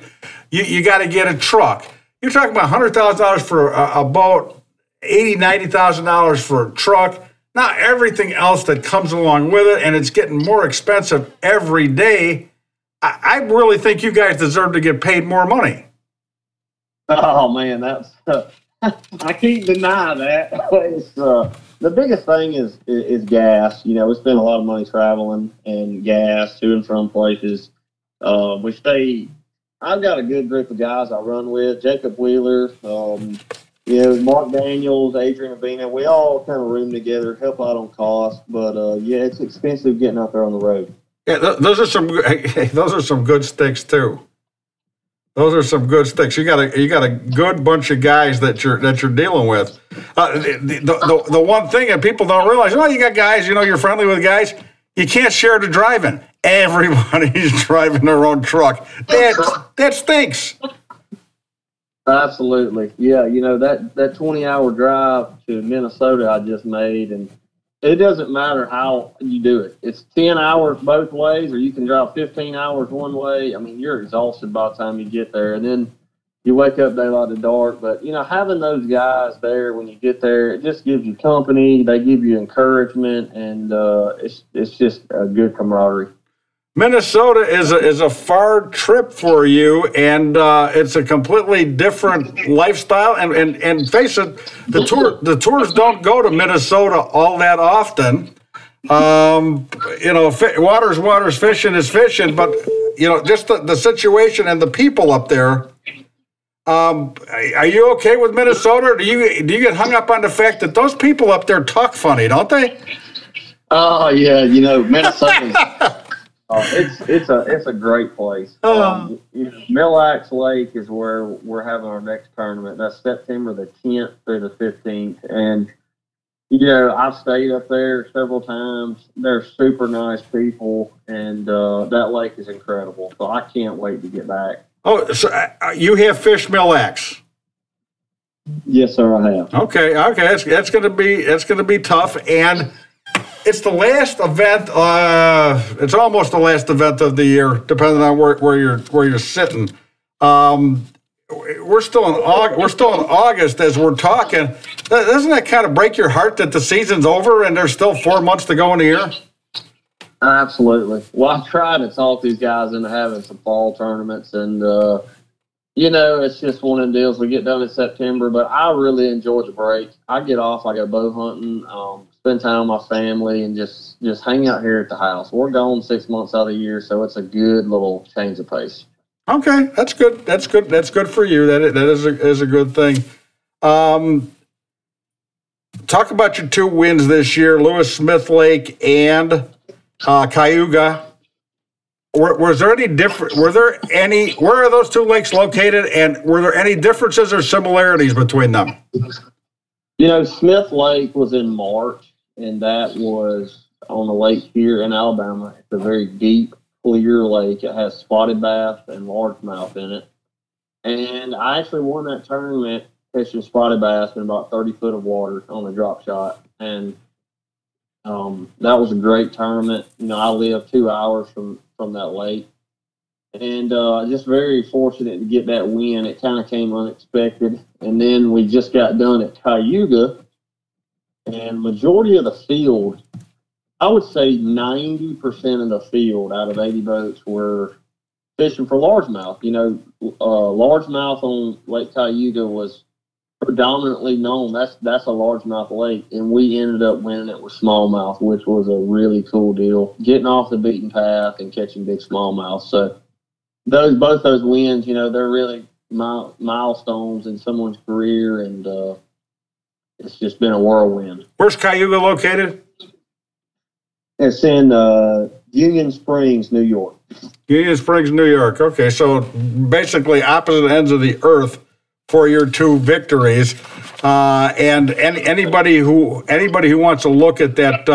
You you got to get a truck. You're talking about hundred thousand dollars for a, a boat, eighty ninety thousand dollars for a truck not everything else that comes along with it, and it's getting more expensive every day. I, I really think you guys deserve to get paid more money. Oh man, that's uh, I can't deny that. It's, uh, the biggest thing is, is is gas. You know, we spend a lot of money traveling and gas to and from places. Uh, we stay. I've got a good group of guys I run with. Jacob Wheeler, um, you know, Mark Daniels, Adrian Avina, we all kind of room together, help out on cost. But uh, yeah, it's expensive getting out there on the road. Yeah, th- those are some hey, those are some good sticks too. Those are some good sticks. You got a you got a good bunch of guys that you're that you're dealing with. Uh, the, the, the, the one thing that people don't realize, oh, you got guys, you know, you're friendly with guys. You can't share the driving. Everybody's driving their own truck. That that stinks. Absolutely, yeah. You know that that twenty hour drive to Minnesota I just made, and it doesn't matter how you do it. It's ten hours both ways, or you can drive fifteen hours one way. I mean, you're exhausted by the time you get there, and then you wake up daylight to dark. But you know, having those guys there when you get there, it just gives you company. They give you encouragement, and uh, it's it's just a good camaraderie. Minnesota is a, is a far trip for you, and uh, it's a completely different lifestyle. And, and and face it, the tour the tours don't go to Minnesota all that often. Um, you know, fi- water's water's, fishing is fishing, but you know, just the, the situation and the people up there. Um, are you okay with Minnesota? Do you do you get hung up on the fact that those people up there talk funny, don't they? Oh yeah, you know Minnesota. Oh, it's it's a it's a great place. Oh. Um, you know, Mille Lacs is where we're having our next tournament. That's September the 10th through the 15th, and you know I've stayed up there several times. They're super nice people, and uh, that lake is incredible. So I can't wait to get back. Oh, so uh, you have fish Mille Lacs. Yes, sir, I have. Okay, okay, that's that's gonna be that's gonna be tough, and it's the last event. Uh, it's almost the last event of the year, depending on where, where you're where you're sitting. Um, we're still in August. We're still in August as we're talking. Doesn't that kind of break your heart that the season's over and there's still four months to go in the year? Absolutely. Well, I tried to talk these guys into having some fall tournaments, and uh, you know, it's just one of the deals. We get done in September, but I really enjoy the break. I get off. I go bow hunting, um, spend time with my family, and just just hang out here at the house. We're gone six months out of the year, so it's a good little change of pace. Okay, that's good. That's good. That's good for you. That that is a, is a good thing. Um, talk about your two wins this year, Lewis Smith Lake and uh, Cayuga. Were, was there any different? Were there any? Where are those two lakes located? And were there any differences or similarities between them? You know, Smith Lake was in March, and that was on the lake here in Alabama. It's a very deep, clear lake. It has spotted bass and largemouth in it. And I actually won that tournament fishing spotted bass in about 30 foot of water on a drop shot. And um, that was a great tournament. You know, I live two hours from, from that lake. And uh, just very fortunate to get that win. It kind of came unexpected. And then we just got done at Cayuga. And majority of the field, I would say 90% of the field out of 80 boats were fishing for largemouth. You know, uh, largemouth on Lake Cayuga was predominantly known. That's that's a largemouth lake, and we ended up winning it with smallmouth, which was a really cool deal. Getting off the beaten path and catching big smallmouth. So those both those wins, you know, they're really mile, milestones in someone's career, and uh, it's just been a whirlwind. Where's Cayuga located? It's in uh, Union Springs, New York. Union Springs, New York. Okay, so basically opposite ends of the earth for your two victories. Uh, and any, anybody who anybody who wants to look at that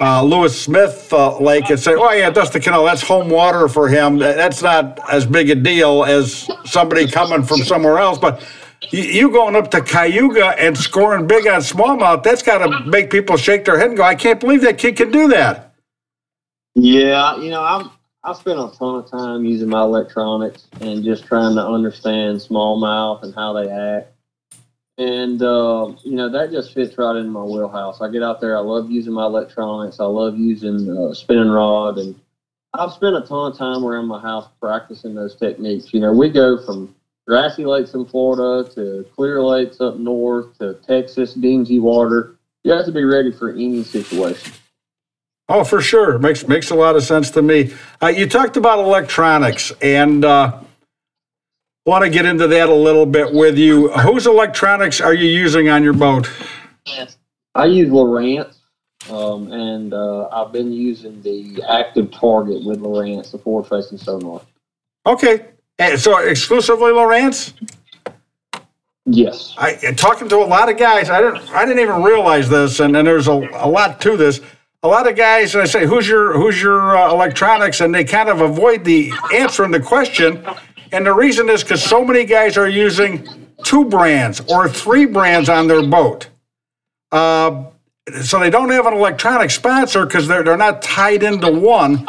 uh, Lewis Smith uh, Lake and say, "Oh yeah, Dustin Connell, that's home water for him." That's not as big a deal as somebody coming from somewhere else. But you, you going up to Cayuga and scoring big on smallmouth, that's got to make people shake their head and go, "I can't believe that kid can do that." Yeah, you know, I'm I spent a ton of time using my electronics and just trying to understand smallmouth and how they act. And uh, you know that just fits right in my wheelhouse. I get out there. I love using my electronics. I love using uh, spinning rod, and I've spent a ton of time around my house practicing those techniques. You know, we go from grassy lakes in Florida to clear lakes up north to Texas dingy water. You have to be ready for any situation. Oh, for sure. Makes makes a lot of sense to me. Uh, you talked about electronics, and uh, want to get into that a little bit with you. Whose electronics are you using on your boat? I use Lowrance, um, and uh, I've been using the active target with Lowrance, the forward facing sonar. Okay, so exclusively Lowrance. Yes. I talking to a lot of guys. I didn't. I didn't even realize this, and, and there's a, a lot to this. A lot of guys, and I say, "Who's your Who's your uh, electronics?" and they kind of avoid the answering the question. And the reason is because so many guys are using two brands or three brands on their boat. Uh, so they don't have an electronic sponsor because they're they're not tied into one.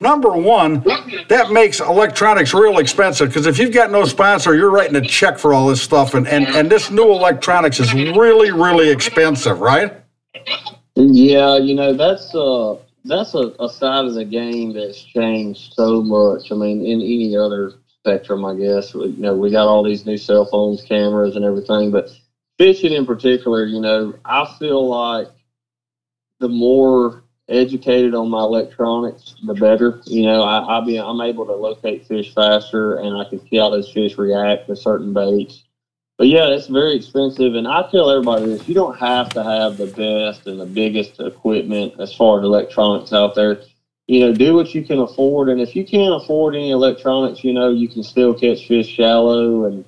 Number one, that makes electronics real expensive because if you've got no sponsor, you're writing a check for all this stuff, and, and, and this new electronics is really, really expensive, right? Yeah, you know that's uh that's a, a side of the game that's changed so much. I mean, in any other spectrum, I guess you know we got all these new cell phones, cameras, and everything, but fishing in particular, you know, I feel like the more educated on my electronics, the better. You know, I, I'll be I'm able to locate fish faster, and I can see how those fish react to certain baits. But yeah, it's very expensive, and I tell everybody this: you don't have to have the best and the biggest equipment as far as electronics out there. You know, do what you can afford, and if you can't afford any electronics, you know, you can still catch fish shallow, and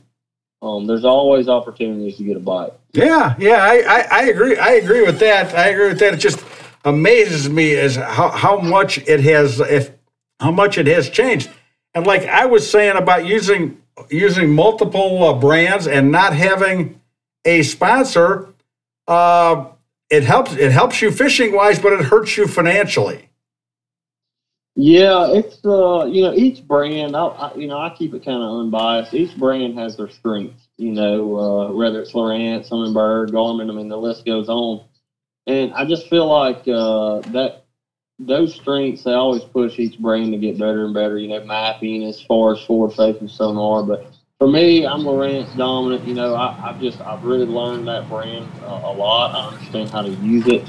um, there's always opportunities to get a bite. Yeah, yeah, I, I, I agree. I agree with that. I agree with that. It just amazes me as how, how much it has if how much it has changed. And like I was saying about using using multiple uh, brands and not having a sponsor, uh, it helps it helps you fishing wise, but it hurts you financially. Yeah, it's uh, you know, each brand. I, I you know, I keep it kind of unbiased. Each brand has their strengths. You know, uh, whether it's Lowrance, Humminbird, Garmin. I mean, the list goes on. And I just feel like uh, that those strengths they always push each brand to get better and better. You know, mapping as far as forward facing sonar, but for me, I'm Lowrance dominant. You know, I, I've just I've really learned that brand uh, a lot. I understand how to use it,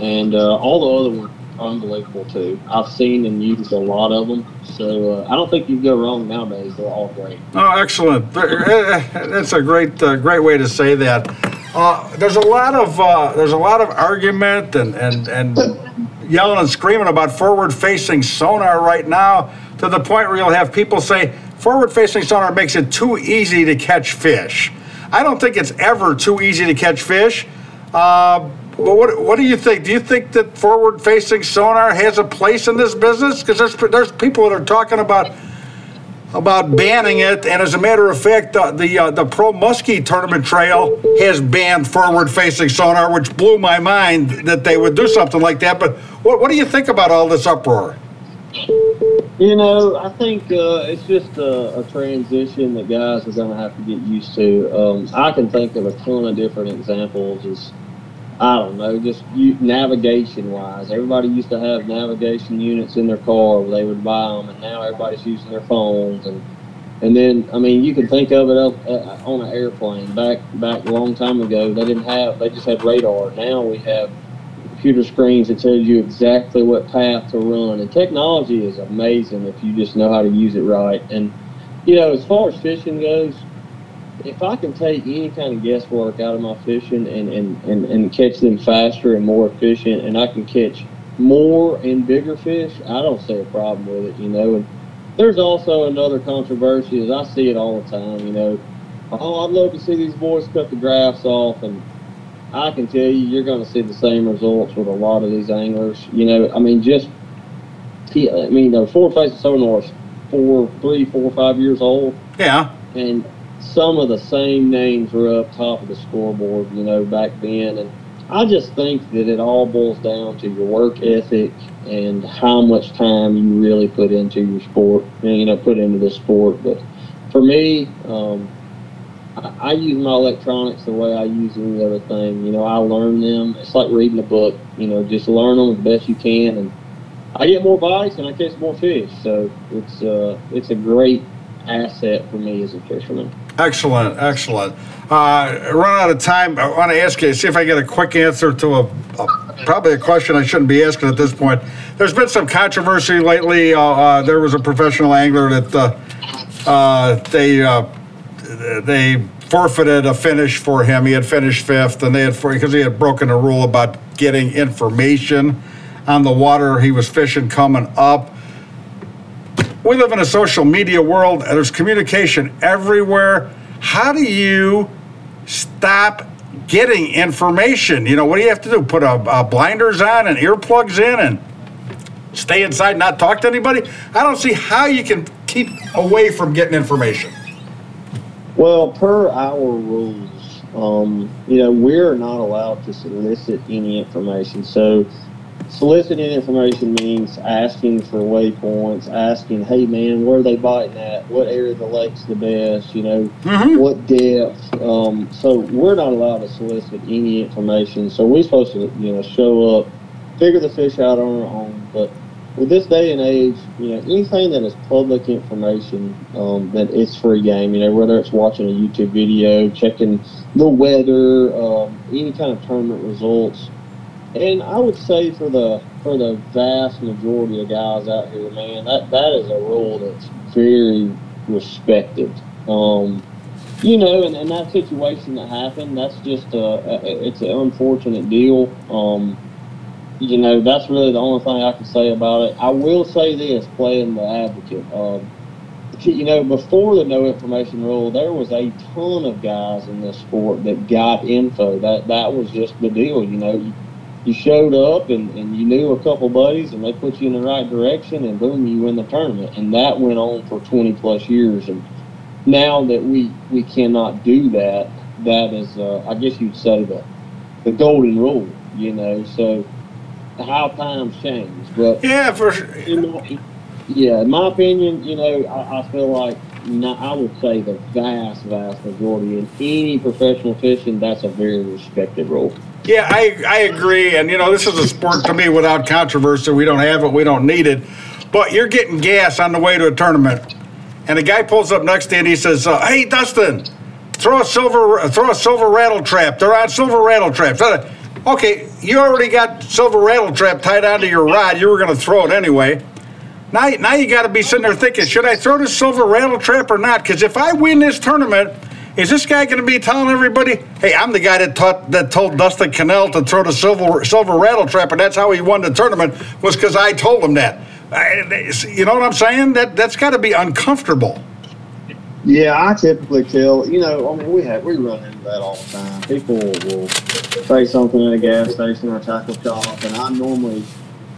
and uh, all the other ones unbelievable too. I've seen and used a lot of them, so uh, I don't think you go wrong nowadays. They're all great. Oh, excellent! That's a great, uh, great way to say that. Uh, there's a lot of uh, there's a lot of argument and and and yelling and screaming about forward-facing sonar right now, to the point where you'll have people say forward-facing sonar makes it too easy to catch fish. I don't think it's ever too easy to catch fish. Well, what, what do you think? Do you think that forward facing sonar has a place in this business? Because there's, there's people that are talking about about banning it, and as a matter of fact, uh, the uh, the Pro Muskie Tournament Trail has banned forward facing sonar, which blew my mind that they would do something like that. But what, what do you think about all this uproar? You know, I think uh, it's just a, a, transition that guys are going to have to get used to. Um, I can think of a ton of different examples. Is I don't know, just navigation wise. Everybody used to have navigation units in their car they would buy them, and now everybody's using their phones. And and then, I mean, you can think of it up uh, on an airplane. Back back a long time ago, they didn't have, they just had radar. Now we have computer screens that tells you exactly what path to run. And technology is amazing if you just know how to use it right. And you know, as far as fishing goes, if I can take any kind of guesswork out of my fishing and, and, and, and catch them faster and more efficient, and I can catch more and bigger fish, I don't see a problem with it, you know. And there's also another controversy, as I see it all the time, you know. Oh, I'd love to see these boys cut the graphs off, and I can tell you, you're going to see the same results with a lot of these anglers. You know, I mean, just, I mean, the forward facing sonars, four, three, four, five years old. Yeah. And some of the same names were up top of the scoreboard, you know, back then. And I just think that it all boils down to your work ethic and how much time you really put into your sport, you know, put into the sport. But for me, um, I, use my electronics the way I use any other thing. You know, I learn them. It's like reading a book. You know, just learn them as best you can, and I get more bites and I catch more fish. So it's uh, it's a great asset for me as a fisherman. Excellent, excellent. Uh, run out of time. I want to ask you, see if I get a quick answer to a, a, probably a question I shouldn't be asking at this point. There's been some controversy lately. Uh, uh, there was a professional angler that uh, uh, they uh, they forfeited a finish for him. He had finished fifth, and they had because he had broken a rule about getting information on the water he was fishing coming up. We live in a social media world, and there's communication everywhere. How do you stop getting information? You know, what do you have to do? Put a, a blinders on and earplugs in and stay inside, not talk to anybody? I don't see how you can keep away from getting information. Well, per our rules, um, you know, we're not allowed to solicit any information. So, soliciting information means asking for waypoints, asking, hey man, where are they biting at? What area of the lake's the best? You know, Mm-hmm. what depth? Um, so we're not allowed to solicit any information. So we're supposed to, you know, show up, figure the fish out on our own. But with this day and age, you know, anything that is public information, um, that it's free game. You know, whether it's watching a YouTube video, checking the weather, um, any kind of tournament results. And I would say for the for the vast majority of guys out here, man, that that is a rule that's very respected. Um, you know, and, and that situation that happened, that's just a, a it's an unfortunate deal. Um, you know, that's really the only thing I can say about it. I will say this, playing the advocate. Um, you know, before the no information rule, there was a ton of guys in this sport that got info. That that was just the deal. You know, you, showed up and, and you knew a couple buddies, and they put you in the right direction, and boom, you win the tournament. And that went on for 20 plus years. And now that we we cannot do that, that is, uh, I guess you'd say the the golden rule. You know, so how times change, but Yeah, for sure. in my, yeah, in my opinion, you know, I, I feel like not, I would say the vast, vast majority in any professional fishing, that's a very respected rule. Yeah, I, I agree. And, you know, this is a sport to me without controversy. We don't have it, we don't need it. But you're getting gas on the way to a tournament. And a guy pulls up next to you and he says, uh, Hey, Dustin, throw a silver throw a silver rattle trap. They're on silver rattle traps. Okay, you already got silver rattle trap tied onto your rod. You were going to throw it anyway. Now, now you got to be sitting there thinking, should I throw this silver rattle trap or not? Because if I win this tournament, is this guy going to be telling everybody, "Hey, I'm the guy that taught that told Dustin Connell to throw the silver silver rattle trap, and that's how he won the tournament was because I told him that." I, you know what I'm saying? That that's got to be uncomfortable. Yeah, I typically tell, you know, I mean, we have, we run into that all the time. People will say something at a gas station or a tackle shop, and I normally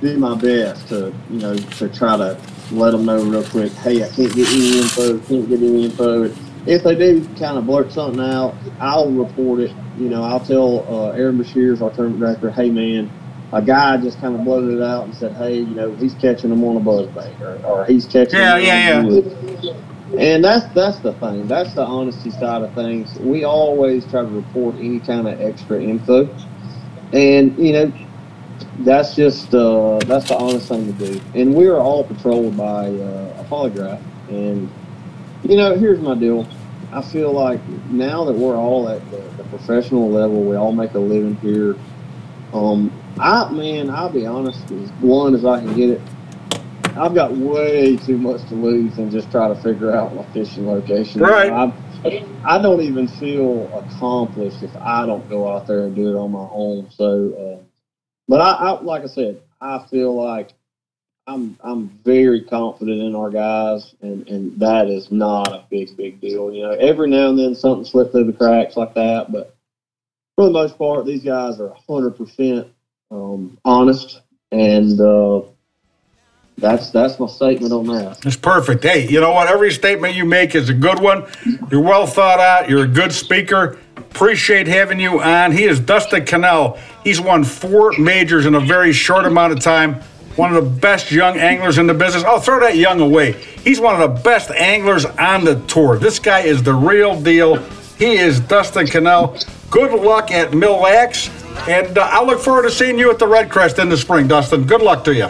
do my best to, you know, to try to let them know real quick, hey, I can't get any info, can't get any info. If they do kind of blurt something out, I'll report it. You know, I'll tell uh, Aaron Beshears our tournament director, hey, man, a guy just kind of blurted it out and said, hey, you know, he's catching them on a buzzbait or, or he's catching Yeah, them yeah, yeah. wood." And that's that's the thing. That's the honesty side of things. We always try to report any kind of extra info, and you know, that's just uh, that's the honest thing to do. And we are all patrolled by uh, a polygraph. And you know, here's my deal. I feel like now that we're all at the, the professional level, we all make a living here. Um, I man, I'll be honest, as blunt as I can get it. I've got way too much to lose than just try to figure out my fishing location. Right. I, I don't even feel accomplished if I don't go out there and do it on my own. So, uh, but I, I, like I said, I feel like I'm I'm very confident in our guys, and and that is not a big big deal. You know, every now and then something slipped through the cracks like that, but for the most part, these guys are 100 percent um, honest, and uh, that's that's my statement on that. It's perfect. Hey, you know what? Every statement you make is a good one. You're well thought out. You're a good speaker. Appreciate having you on. He is Dustin Connell. He's won four majors in a very short amount of time. One of the best young anglers in the business. I'll throw that young away. He's one of the best anglers on the tour. This guy is the real deal. He is Dustin Connell. Good luck at Mille Lacs. And uh, I look forward to seeing you at the REDCREST in the spring, Dustin. Good luck to you.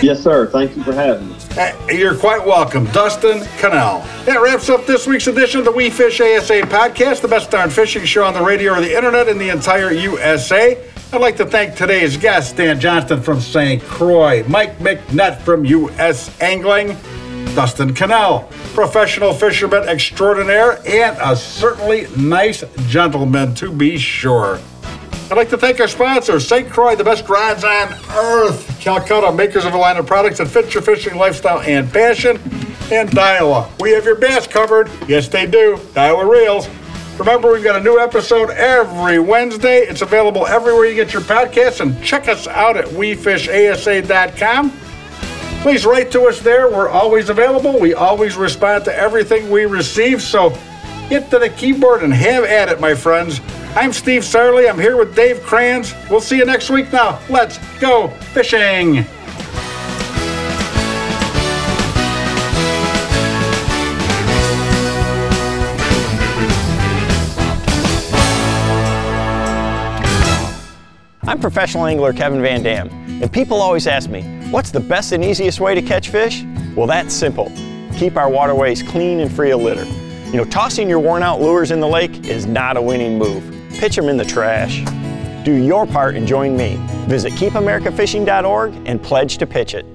Yes, sir. Thank you for having me. Uh, You're quite welcome, Dustin Connell. That wraps up this week's edition of the We Fish ASA podcast, the best darn fishing show on the radio or the internet in the entire USA. I'd like to thank today's guests, Dan Johnston from St. Croix, Mike McNutt from U.S. Angling, Dustin Connell, professional fisherman extraordinaire and a certainly nice gentleman to be sure. I'd like to thank our sponsor, St. Croix, the best rods on earth. Calcutta, makers of a line of products that fit your fishing lifestyle and passion. And Daiwa, we have your bass covered. Yes, they do. Daiwa Reels. Remember, we've got a new episode every Wednesday. It's available everywhere you get your podcasts, and check us out at wefishasa.com. Please write to us there. We're always available. We always respond to everything we receive. So get to the keyboard and have at it, my friends. I'm Steve Sarley. I'm here with Dave Kranz. We'll see you next week now. Let's go fishing. I'm professional angler Kevin Van Dam, and people always ask me, what's the best and easiest way to catch fish? Well, that's simple. Keep our waterways clean and free of litter. You know, tossing your worn out lures in the lake is not a winning move. Pitch them in the trash. Do your part and join me. Visit keepamericafishing.org and pledge to pitch it.